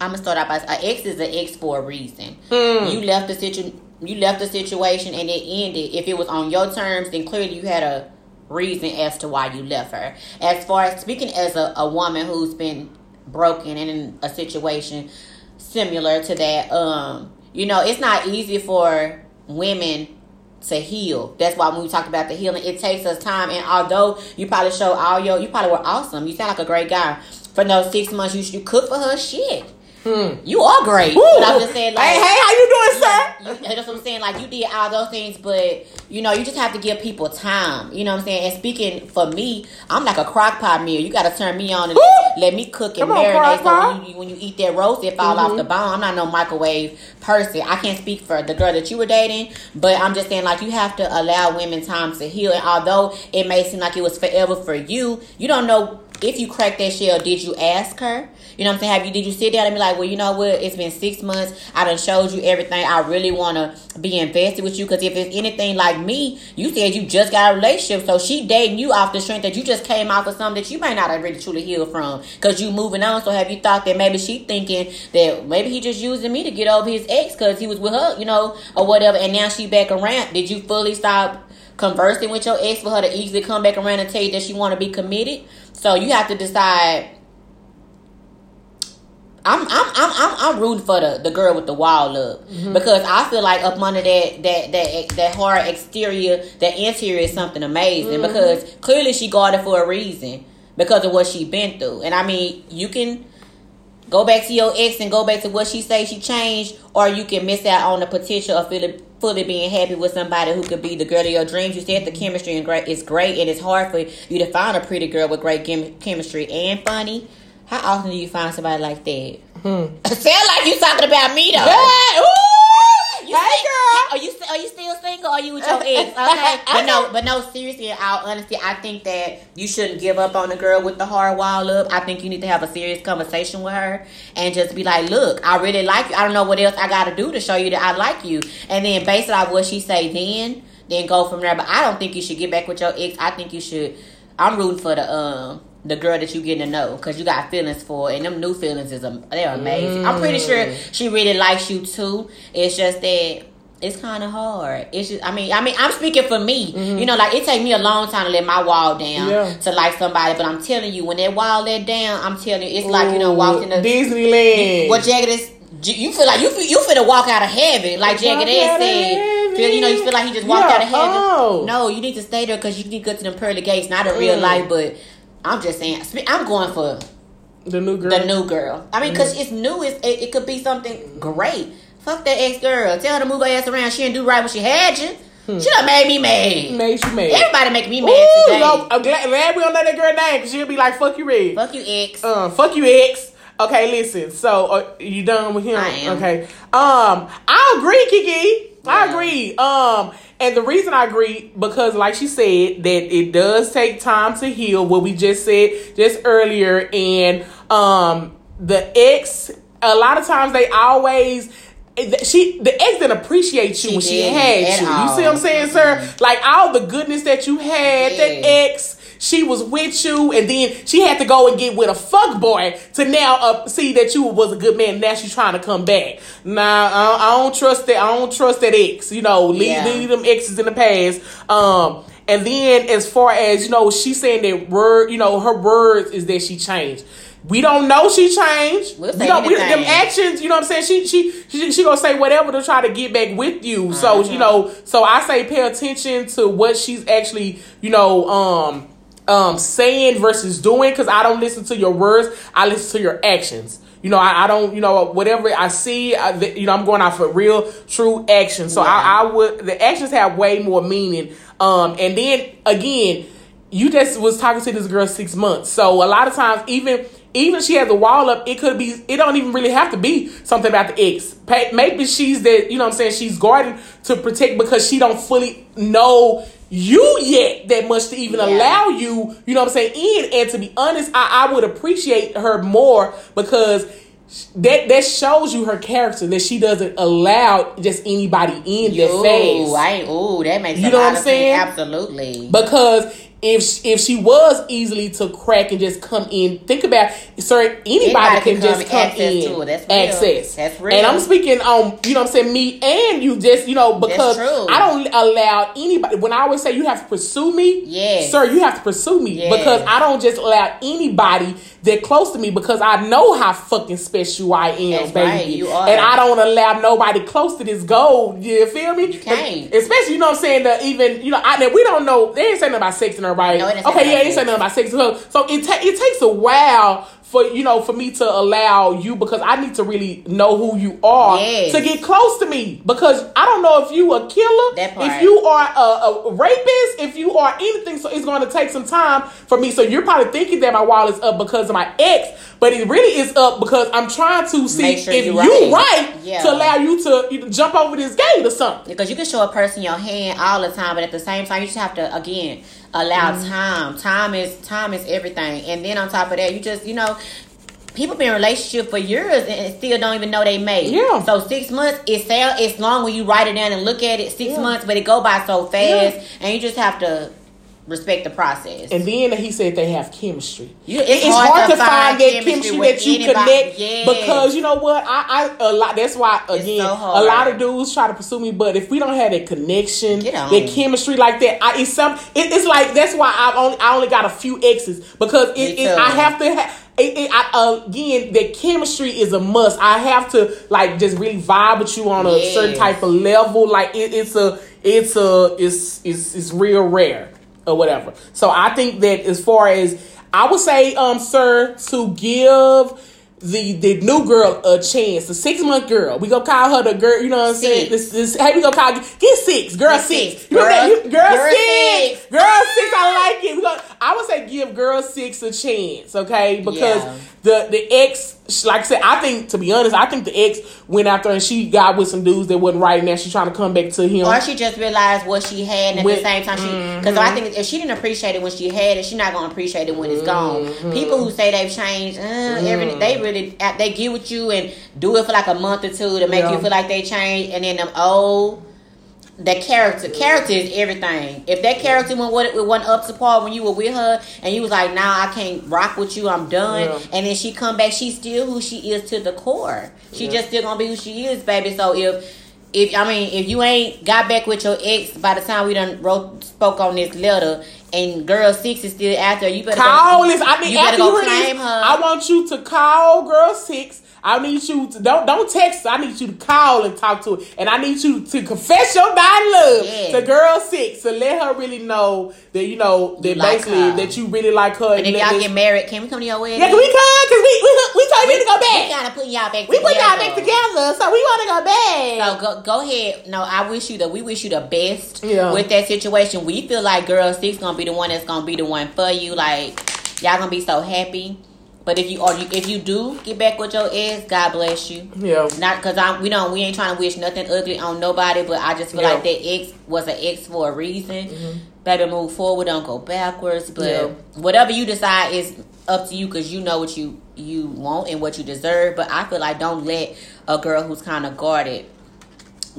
I'm gonna start out by an ex is an ex for a reason. Hmm. You left the situ you left the situation and it ended. If it was on your terms, then clearly you had a reason as to why you left her. As far as speaking as a, a woman who's been broken and in a situation similar to that, um, you know, it's not easy for women to heal. That's why when we talk about the healing, it takes us time. And although you probably show all your, you probably were awesome. You sound like a great guy. For those six months, you you cook for her. Shit, Hmm. you are great. Woo. But I'm just saying, like, hey, hey, how you doing, sir? you, that's what I'm saying. Like you did all those things, but you know, you just have to give people time. You know what I'm saying? And speaking for me, I'm like a crock pot meal. You got to turn me on and Woo! let me cook and Come marinate. So when you, when you eat that roast, it fall off Mhm. the bone. I'm not no microwave person. I can't speak for the girl that you were dating, but I'm just saying like you have to allow women time to heal. And although it may seem like it was forever for you, you don't know if you cracked that shell, did you ask her? You know what I'm saying? Have you did you sit down and be like, well, you know what? It's been six months. I done showed you everything. I really want to be invested with you because if it's anything like me, you said you just got a relationship, so she dating you off the strength that you just came off of something that you might not have really truly healed from because you moving on. So have you thought that maybe she thinking that maybe he just using me to get over his ex because he was with her, you know, or whatever, and now she back around? Did you fully stop? conversing with your ex for her to easily come back around and tell you that she want to be committed. So you have to decide. I'm I'm I'm I'm, I'm rooting for the, the girl with the wild look. Mm-hmm. Because I feel like up under that that that that hard exterior, that interior is something amazing. Mm-hmm. Because clearly she guarded for a reason. Because of what she been through. And I mean, you can go back to your ex and go back to what she say she changed, or you can miss out on the potential of feeling fully being happy with somebody who could be the girl of your dreams. You said the chemistry and great is great, and it's hard for you to find a pretty girl with great chem- chemistry and funny. How often do you find somebody like that? Hmm. Sound like you talking about me though. Hey, ooh, You hey, girl. Are you are you still single? Or are you with your ex? Okay, but no, but no. Seriously, in all honesty, I think that you shouldn't give up on the girl with the hard wall up. I think you need to have a serious conversation with her and just be like, "Look, I really like you. I don't know what else I got to do to show you that I like you." And then based off what she say. Then, then go from there. But I don't think you should get back with your ex. I think you should. I'm rooting for the um the girl that you getting to know because you got feelings for, and them new feelings is they're amazing. I'm pretty sure she really likes you too. It's just that it's kind of hard. It's just, I mean, I mean, I'm speaking for me. You know, like it take me a long time to let my wall down Yeah. to like somebody, but I'm telling you, when that wall let down, I'm telling you, it's like you know, walking in the Disneyland. what Jagged is. You feel like you feel, you finna walk out of heaven, like Jagged Edge said. Feel, you know, you feel like he just walked Yeah, out of heaven. oh. No, you need to stay there because you need to go to them pearly gates, not in real Mm. life, but I'm just saying. I'm going for the new girl. the new girl. I mean, because it's new. It's, it, it could be something great. Fuck that ex girl. Tell her to move her ass around. She didn't do right when she had you. She done made me mad. Made you mad. Everybody make me mad Ooh, today. no, I'm glad, glad we don't know that girl name because she'll be like, "Fuck you, Red." Fuck you, ex. Uh, fuck you, ex. Okay, listen. So, uh, you done with him? I am. Okay. Um, I agree, Kiki. I agree. Um, and the reason I agree because, like she said, that it does take time to heal. What we just said just earlier, and um, the ex. A lot of times they always. She the ex didn't appreciate you She when she had you. You see what I'm saying, sir? Like all the goodness that you had, that ex, she was with you, and then she had to go and get with a fuck boy to now uh, see that you was a good man. Now she's trying to come back. Nah, I don't, I don't trust that. I don't trust that ex. You know, leave, Yeah. leave them exes in the past. Um, and then as far as you know, she's saying that word. You know, her words is that she changed. We don't know she changed. We'll we say don't, we, them actions, you know what I'm saying? She she she, she gonna say whatever to try to get back with you. So Uh-huh. you know, so I say pay attention to what she's actually, you know, um um saying versus doing because I don't listen to your words. I listen to your actions. You know, I, I don't, you know, whatever I see, I, you know, I'm going off of real, true action. So I, I would, the actions have way more meaning. Um, and then again, you just was talking to this girl six months. So a lot of times, even even she has a wall up, it could be. It don't even really have to be something about the ex. Maybe she's that. You know what I'm saying? She's guarding to protect because she don't fully know you yet that much to even Yeah. allow you. You know what I'm saying? In and to be honest, I, I would appreciate her more because. That that shows you her character that she doesn't allow just anybody in that phase. Ooh, I ain't, ooh, that makes You know what I'm saying? Absolutely. Because if she, if she was easily to crack and just come in, think about sir, anybody, Anybody can, can just come come access in. That's real. access. That's real. And I'm speaking on you know what I'm saying me and you just you know because. I don't allow anybody. When I always say you have to pursue me, Yes. sir, you have to pursue me Yes. because I don't just allow anybody that close to me because I know how fucking special I am, That's baby. right. And I don't allow nobody close to this goal. You feel me? You can't. Especially, you know what I'm saying, that even, you know, I, that we don't know, they ain't saying nothing about sex in everybody. No, it okay, yeah, they ain't saying nothing about sex. So, so it, ta- it takes a while for, you know, for me to allow you because I need to really know who you are Yes. to get close to me because I don't know if you a killer, if you are a, a rapist, if you are anything. So it's going to take some time for me. So you're probably thinking that my wall is up because of my ex, but it really is up because I'm trying to see sure if you you right. right Yeah. to allow you to you know, jump over this gate or something. Because you can show a person your hand all the time, but at the same time, you just have to again allow Mm-hmm. time. Time is time is everything, and then on top of that, you just you know. People been in relationship for years and still don't even know they made. Yeah. So six months, it sound it's long when you write it down and look at it. Six Yeah. months, but it go by so fast, and you just have to respect the process. And then he said they have chemistry. You- It- it's, hard, to find, that chemistry, with that you anybody. connect Yes. because you know what I, I a lot. That's why again so a lot of dudes try to pursue me, but if we don't have that connection, that chemistry like that, I, it's some. It, it's like that's why I only I only got a few exes because it, it. I have to. Ha- it, it, I, again, the chemistry is a must. I have to like just really vibe with you on a Yes. certain type of level. Like it, it's a, it's a, it's, it's, it's real rare or whatever. So I think that as far as I would say, um, sir, to give the the new girl a chance, the six month girl. We gonna call her the girl. You know what I'm saying? This, this, hey, we gonna call get six, girl six. six. You know that? Girl- You- girl, girl six. six. girl six. I like it. We gonna, I would say give girl six a chance, okay? Because Yeah. The the ex, like I said, I think to be honest, I think the ex went out there and she got with some dudes that wasn't right, and now she's trying to come back to him. Or she just realized what she had, and at With- the same time, she because I think if she didn't appreciate it when she had it, she's not gonna appreciate it when it's gone. People who say they've changed, uh, every, they really uh, they get with you and do it for like a month or two to make Yeah. you feel like they changed, and then them old. The character, character is everything. If that character went what it went up to par when you were with her, and you was like, "Nah, I can't rock with you. I'm done." Yeah. And then she come back, she's still who she is to the core. She Yeah. just still gonna be who she is, baby. So if if I mean if you ain't got back with your ex by the time we done wrote spoke on this letter and girl six is still out there, you better Call go, this. I mean, you better after go you claim this, her. I want you to call girl six. I need you to don't don't text. I need you to call and talk to her, and I need you to confess your dying love Yeah. to girl six to let her really know that you know that You basically her. that you really like her. and if y'all get married, can we come to your wedding? yeah, can we come? Cause we we we told you to go back. We gotta put y'all back. We put y'all back together, so we want to go back. So go go ahead. No, I wish you the we wish you the best Yeah. with that situation. We feel like girl six gonna be the one that's gonna be the one for you. Like y'all gonna be so happy. But if you or if you do get back with your ex, God bless you. yeah, Not because I'm we don't we ain't trying to wish nothing ugly on nobody, but I just feel Yeah. like that ex was an ex for a reason. Mm-hmm. Better move forward, don't go backwards. But Yeah. whatever you decide is up to you because you know what you you want and what you deserve. But I feel like don't let a girl who's kind of guarded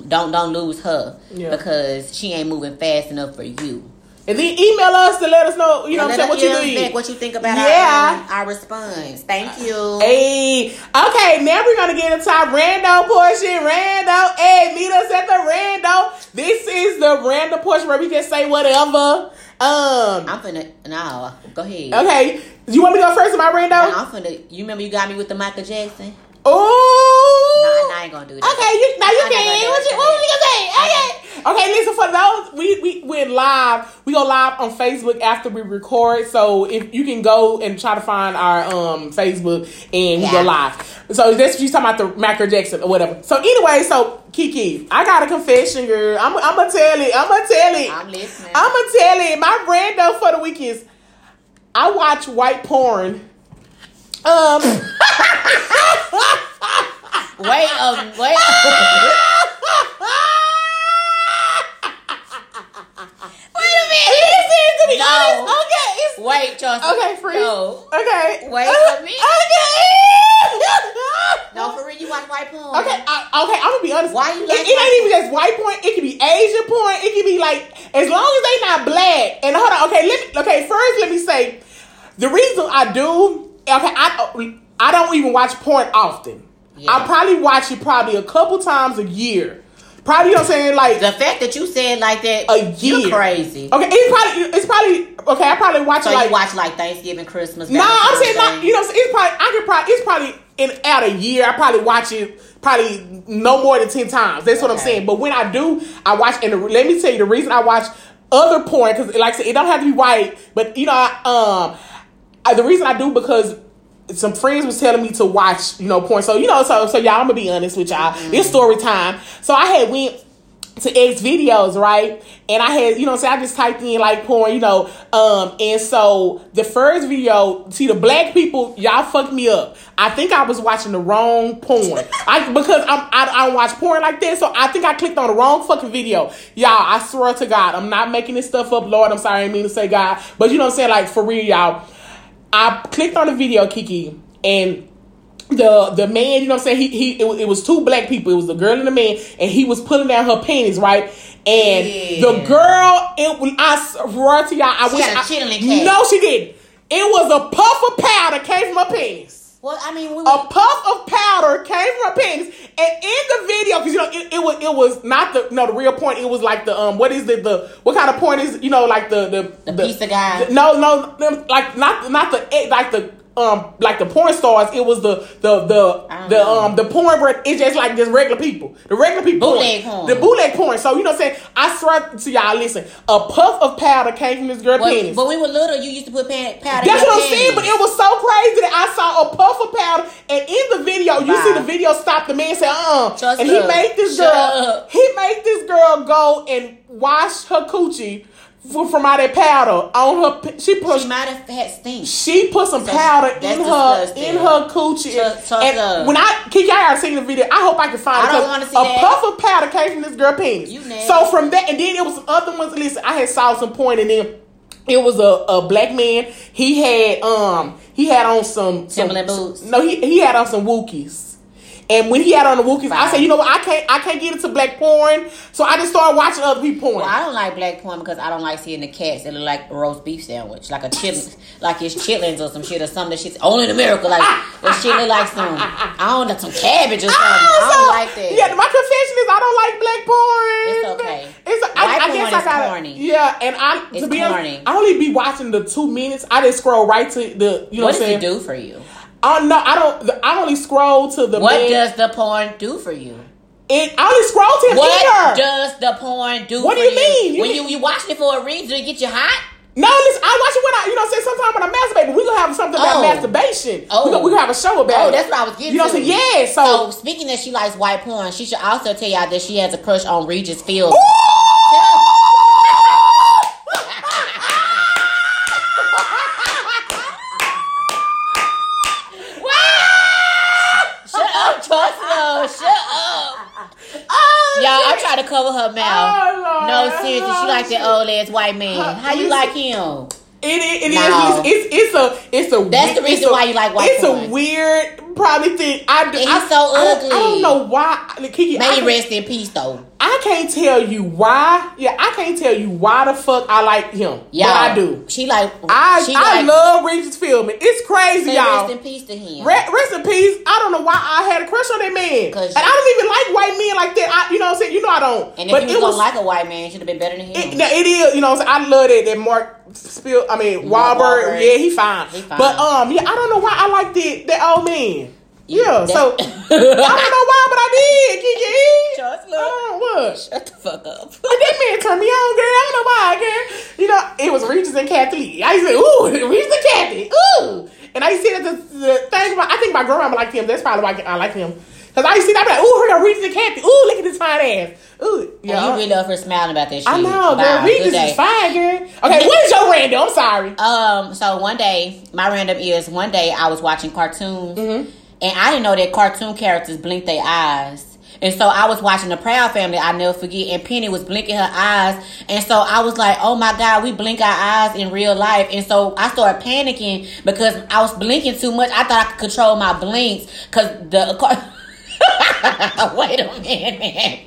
don't don't lose her Yeah. because she ain't moving fast enough for you. And then email us to let us know. You know what I'm saying? What you think? what you think about Yeah. our, our response. Thank you. Hey, okay, now we're gonna get into our rando portion. Rando, hey, meet us at the rando. This is the rando portion where we just say whatever. Um, I'm finna no. Go ahead. okay, You want me to go first in my rando? I'm finna. You remember you got me with the Michael Jackson? Oh. Ain't gonna do that. Okay, you now you can. What you what was you gonna say? Okay. Okay, listen for those we we went live. We go live on Facebook after we record. So if you can go and try to find our um Facebook and we go live. So that's she's talking about the Michael Jackson or whatever. So anyway, so Kiki, I got a confession, girl. I'm I'm gonna tell it. I'm gonna tell it. I'm listening. I'm gonna tell it. My rando for the week is I watch white porn. Um. Wait, um, wait. Wait a minute. Listen to me. No. honest. Okay. It's, wait, okay, free. No. Okay. Wait Uh, a minute. Okay. No, for real, you watch white porn. Okay, I, okay, I'm gonna be honest. Why you it, like it ain't even just white porn. It could be Asian porn. It could be like as long as they not black. And hold on, okay, let me, okay. First, let me say the reason I do. Okay, I I don't even watch porn often. Yeah. I probably watch it probably a couple times a year. Probably, you know what I'm saying? Like The fact that you said like that, A year. you crazy. okay, it's probably it's probably okay. I probably watch So it like you watch like Thanksgiving, Christmas. No, I'm saying not. You know, it's probably I could probably it's probably in out a year. I probably watch it probably no more than ten times. That's what I'm saying. But when I do, I watch. And the, let me tell you the reason I watch other porn because, like I said, it don't have to be white. But you know, I, um, I, the reason I do because some friends was telling me to watch, you know, porn. So you know, so so y'all, I'm gonna be honest with y'all. It's story time. So I had went to X videos, right? And I had, you know, so I just typed in like porn, you know, um, and so the first video, see the black people, y'all fucked me up. I think I was watching the wrong porn. I because I'm I, I don't watch porn like that, so I think I clicked on the wrong fucking video. Y'all, I swear to God, I'm not making this stuff up, Lord. I'm sorry, I didn't mean to say God, but you know what I'm saying, like for real, y'all. I clicked on the video, Kiki, and the the man, you know what I'm saying? He he it, was- it was two black people. It was the girl and the man, and he was pulling down her panties, right? And Yeah. the girl, it was I swear to y'all, I She wish I. No, she didn't. It was a puff of powder came from her penis. Well, I mean, we A puff of powder came from her penis, and in the video, because you know it, it was it was not the no the real point. It was like the um what is the the what kind of point is you know like the the The pizza guy? no, no, them, like not not the eh, like the um like the porn stars. It was the the the the um the porn. Where it's just like just regular people. The regular people. Bootleg porn. The bootleg porn. So you know what I'm saying. I swear to y'all, listen. A puff of powder came from this girl Well, penis. but we were little, you used to put powder. That's what I'm saying, but it was so crazy that I saw a puff of powder, and in the video, you Bye. see the video stop. The man say, "Uh," Shut and he up. made this Shut girl, up. he made this girl go and wash her coochie from all that powder on her. She put She might have had stink. she put some So, powder in her in her coochie. Trust and when I Kiki, I already seen the video. I hope I can find I it. don't 'cause wanna see a that. puff of powder came from this girl penis. You nasty. so from that, and then it was some other ones. Listen, I had saw some point, and then it was a, a black man. He had um he had on some, some Timberland boots? No, he he had on some Wookiees. And when he had on the Wookiees, I said, you know what, I can't I can't get into black porn. So I just started watching other people porn. Well, I don't like black porn because I don't like seeing the cats that look like a roast beef sandwich, like a chitlin, like it's chitlins or some shit or something. That shit's only in America. Like that shit look like some, I don't know, some cabbage or oh, something. I don't like that. Yeah, my confession is I don't like black porn. It's okay. It's I, White I guess porn I gotta, corny. Yeah, and I to be corny. honest, I only be watching the two minutes. I just scroll right to the you know what what, does I'm it saying. do for you? Oh no, I don't. I only scroll to the What does the porn do for you? it? I only scroll to What either. does the porn do What do you mean? You when mean- you you watching it for a reason? Do it get you hot? no, listen, I watch it when I you know what I'm saying. Sometimes when I masturbate, but we gonna have something about Oh. masturbation. Oh. we gonna, we oh. gonna have a show about Oh, it. that's what I was getting You know what I'm saying? Yeah. So. So speaking that she likes white porn, she should also tell y'all that she has a crush on Regis Philbin. Shut up, Chelsea. Shut up. Oh, Y'all, I'm shit. trying to cover her mouth. Oh, No, seriously, she like that old ass white man. How you like him? It is. It is. No. It's, it's a. It's a. That's the reason a- why you like white It's porn. a weird, probably thing. I do. And I, he's so I don't- ugly. I don't know why. Like, Kiki, May I, rest in peace though. I can't tell you why. Yeah, I can't tell you why the fuck I like him. Yeah, but I do. She like I she I like, love Regis Philbin. It's crazy, y'all. Rest in peace to him. Re- rest in peace. I don't know why I had a crush on that man, and I don't even like white men like that. I, you know what I'm saying? You know I don't. and if but you it was like a white man, should have been better than him. it, no, it is. You know what I'm saying? I love that that Mark Spill. I mean Wahlberg. Wahlberg. Yeah, he fine. He fine. But um, yeah, I don't know why I like that that old man. Yeah, that- so I don't know why, but I did. Kiki. Just look. Oh, what? Shut the fuck up. That man turned me on, girl. I don't know why, girl. You know, it was Regis and Kathy. I used to say, ooh, Regis and Kathy. Ooh. And I see that the, the thing about, I think my grandma liked him. That's probably why I like him. Because I see that, be like, ooh, here go Regis and Kathy. Ooh, look at this fine ass. Ooh. Yeah, you really up for smiling about this shit. I know, girl. Regis is fine, girl. Okay, what is your random? I'm sorry. Um, so one day, my random is one day I was watching cartoons, Mm-hmm. And I didn't know that cartoon characters blink their eyes. And so I was watching the Proud Family, I never forget, and Penny was blinking her eyes. And so I was like, oh my God, we blink our eyes in real life. And so I started panicking because I was blinking too much. I thought I could control my blinks because the car. Wait a minute.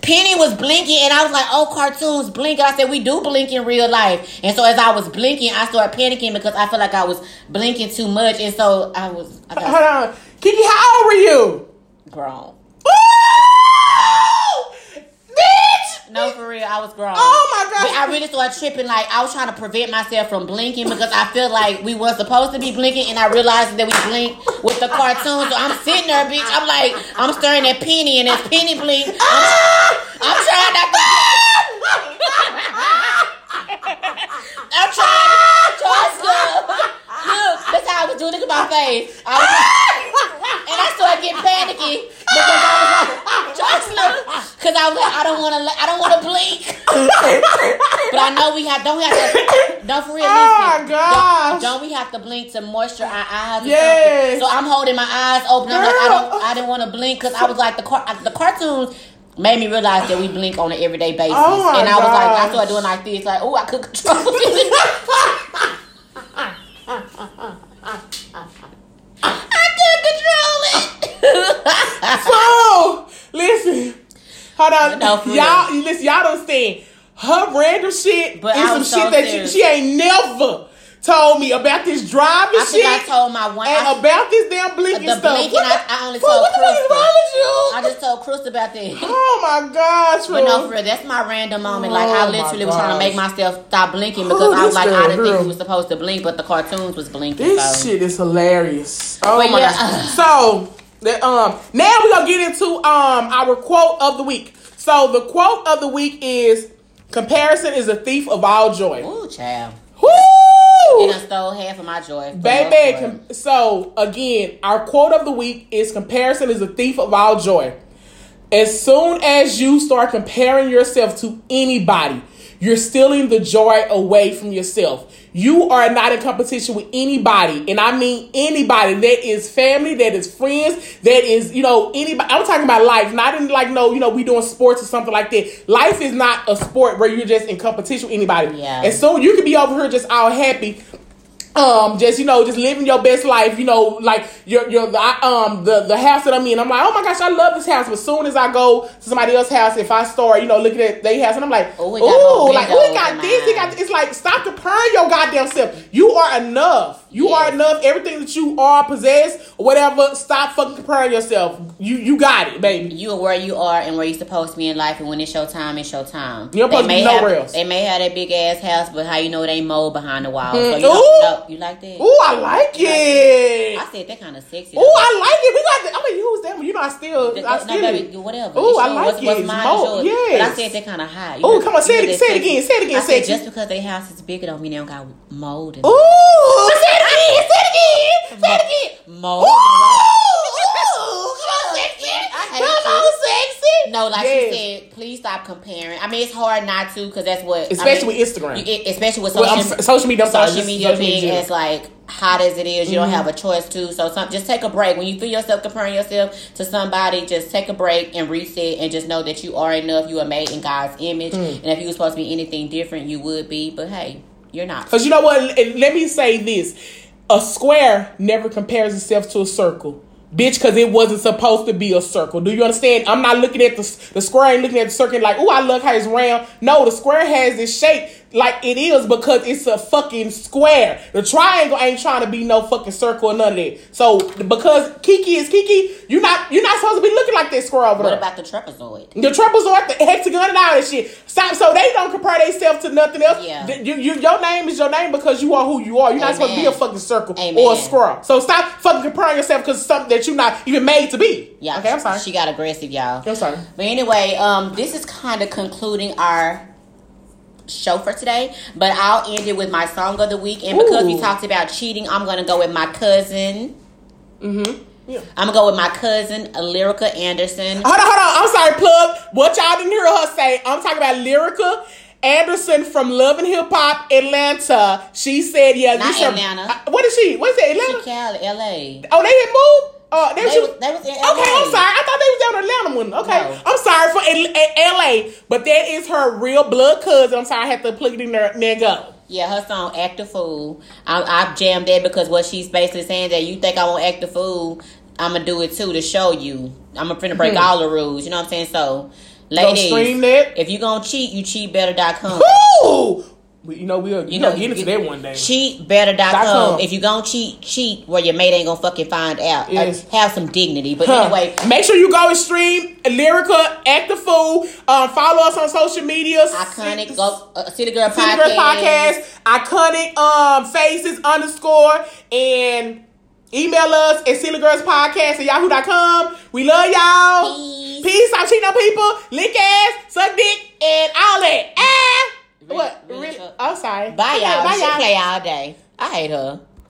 Penny was blinking, and I was like, "Oh, cartoons blink." And I said, "We do blink in real life." And so as I was blinking, I started panicking because I felt like I was blinking too much, and so I was I got Hold on. Kiki, how old were you? grown. Ooh! Bitch! No, for real, I was grown. Oh my God. But I really started tripping. Like I was trying to prevent myself from blinking because I feel like we weren't supposed to be blinking, and I realized that we blink with the cartoon. So I'm sitting there, bitch. I'm like, I'm staring at Penny, and as Penny blink, I'm, I'm trying not to. I'm trying look. That's how I was doing it to my face. I was ah! and I started getting panicky because I was like, ah, just look, because I was like, I don't want to, I don't want to blink. but I know we have, don't we have to, don't for real, Oh my listen. gosh. Don't, don't we have to blink to moisture our eyes? Yes. So I'm holding my eyes open. I'm like, I don't, I didn't want to blink because I was like, the car, the cartoons. Made me realize that we blink on an everyday basis, Oh and I was like, I started doing like this, like, oh, I could control. I could control it. So, listen. Hold on. No, y'all, listen, y'all don't stand. Her random shit But is some shit that she, she ain't never told me about this driving I shit. I told my one. and I, about this damn blinking the stuff. blinking, What the- I, I only what- told what the fuck is wrong with you? I just told Crystal about that. oh my gosh, But no, bro. for real, that's my random moment. Like I Oh, literally was trying to make myself stop blinking because Oh, I was like, I didn't think we were supposed to blink, but the cartoons was blinking. This so. shit is hilarious. Oh But my yeah. gosh. So the, um now we're gonna get into um our quote of the week. So the quote of the week is comparison is a thief of all joy. Ooh, child. Woo! It done stole half of my joy. Baby, com- so again, our quote of the week is comparison is a thief of all joy. As soon as you start comparing yourself to anybody, you're stealing the joy away from yourself. You are not in competition with anybody, and I mean anybody that is family, that is friends, that is, you know, anybody. I'm talking about life, not in like, no, you know, we doing sports or something like that. Life is not a sport where you're just in competition with anybody. Yeah. And so you could be over here just all happy um just you know just living your best life you know like your your I, um the the house that i'm in. I'm like oh my gosh i love this house. But as soon as i go to somebody else's house if i start you know looking at their house and i'm like Oh, ooh it got more like oh it got this? It got it's like stop comparing your goddamn self. You are enough you Yes. are enough everything that you are possess or whatever stop fucking comparing yourself you you got it baby you are where you are and where you're supposed to be in life, and when it's your time, it's your time. You're supposed to be nowhere have, else. They may have that big ass house, but how you know it ain't mold behind the wall? So you mm. Ooh. know. You like that? Ooh, I like it. I said that kind of sexy. Ooh, I like it. We got. The, I'm gonna use them. You know, I still, Th- I no, still. baby, whatever. Ooh, I like what's, What's it. mine Mo- yes. But I said that kind of high. You Ooh, know- come on, say it- that say it again, say it again, say it. just because their house is bigger don't mean they don't got mold. Ooh, again. Say it again. Say it again. Mold. Ooh, ooh, come on, sexy. I Come on, sexy. No, like Yes. she said, please stop comparing. I mean, it's hard not to because that's what, Especially I mean, with Instagram. you get- especially with social, I'm social media, I'm social media social being media. as like hot as it is, you Mm-hmm. don't have a choice to. So, some, just take a break when you feel yourself comparing yourself to somebody. Just take a break and reset, and just know that you are enough. You are made in God's image, Hmm. and if you were supposed to be anything different, you would be. But hey, you're not. Because you know what? Let me say this: a square never compares itself to a circle. bitch, because it wasn't supposed to be a circle. Do you understand? I'm not looking at the, the square and looking at the circle like, oh, I love how it's round. No, the square has this shape like it is because it's a fucking square. The triangle ain't trying to be no fucking circle or none of that. So because Kiki is Kiki, you're not you're not supposed to be looking like that square over What there. about the trapezoid? The trapezoid, the hexagon, and all that shit. Stop. So they don't compare themselves to nothing else. Yeah. You, you, your name is your name because you are who you are. You're not supposed to be a fucking circle Amen. or a square. So stop fucking comparing yourself because something that you're not even made to be. Yeah. Okay, I'm sorry. She got aggressive, y'all. I'm sorry. But anyway, um, this is kind of concluding our show for today. But I'll end it with my song of the week. And because we talked about cheating, I'm gonna go with my cousin. Mm-hmm. Yeah. I'm gonna go with my cousin, Lyrica Anderson. Hold on, hold on. I'm sorry, plug. What y'all didn't hear her say, I'm talking about Lyrica Anderson from Love and Hip Hop Atlanta. She said, yeah, Not this her- Atlanta. Uh, what is she? What is it, She Atlanta? Cali, L.A. Oh, they had moved? Uh, they, They was, they was in Okay, I'm sorry. I thought they was down in Atlanta one. Okay, No. I'm sorry for L- A- LA, but that is her real blood cousin. I'm sorry, I had to plug it in there. There go. Yeah, her song "Act a Fool." I, I jammed that because what she's basically saying that you think I won't act a fool, I'm gonna do it too to show you. I'm gonna finna break Hmm. all the rules. You know what I'm saying? So, ladies, stream that. if you gonna cheat, you cheatbetter.com. Woo! We, you know we'll you, You know know, get into that one day. Cheatbetter.com. com. If you gonna cheat, cheat where your mate ain't gonna fucking find out. Uh, have some dignity. But Huh. anyway, make sure you go and stream Lyrica, Act the Fool. Um, follow us on social medias. iconic go uh, City Girl City. Girl Podcast, iconic um faces underscore and email us at Silly Girls Podcast at yahoo.com. We love y'all. Peace. Peace. Stop cheating on people. Lick ass, suck dick, and all that. Ah! Really- what? really? I'm sorry. Bye y'all. Bye she y'all. play all day. I hate her.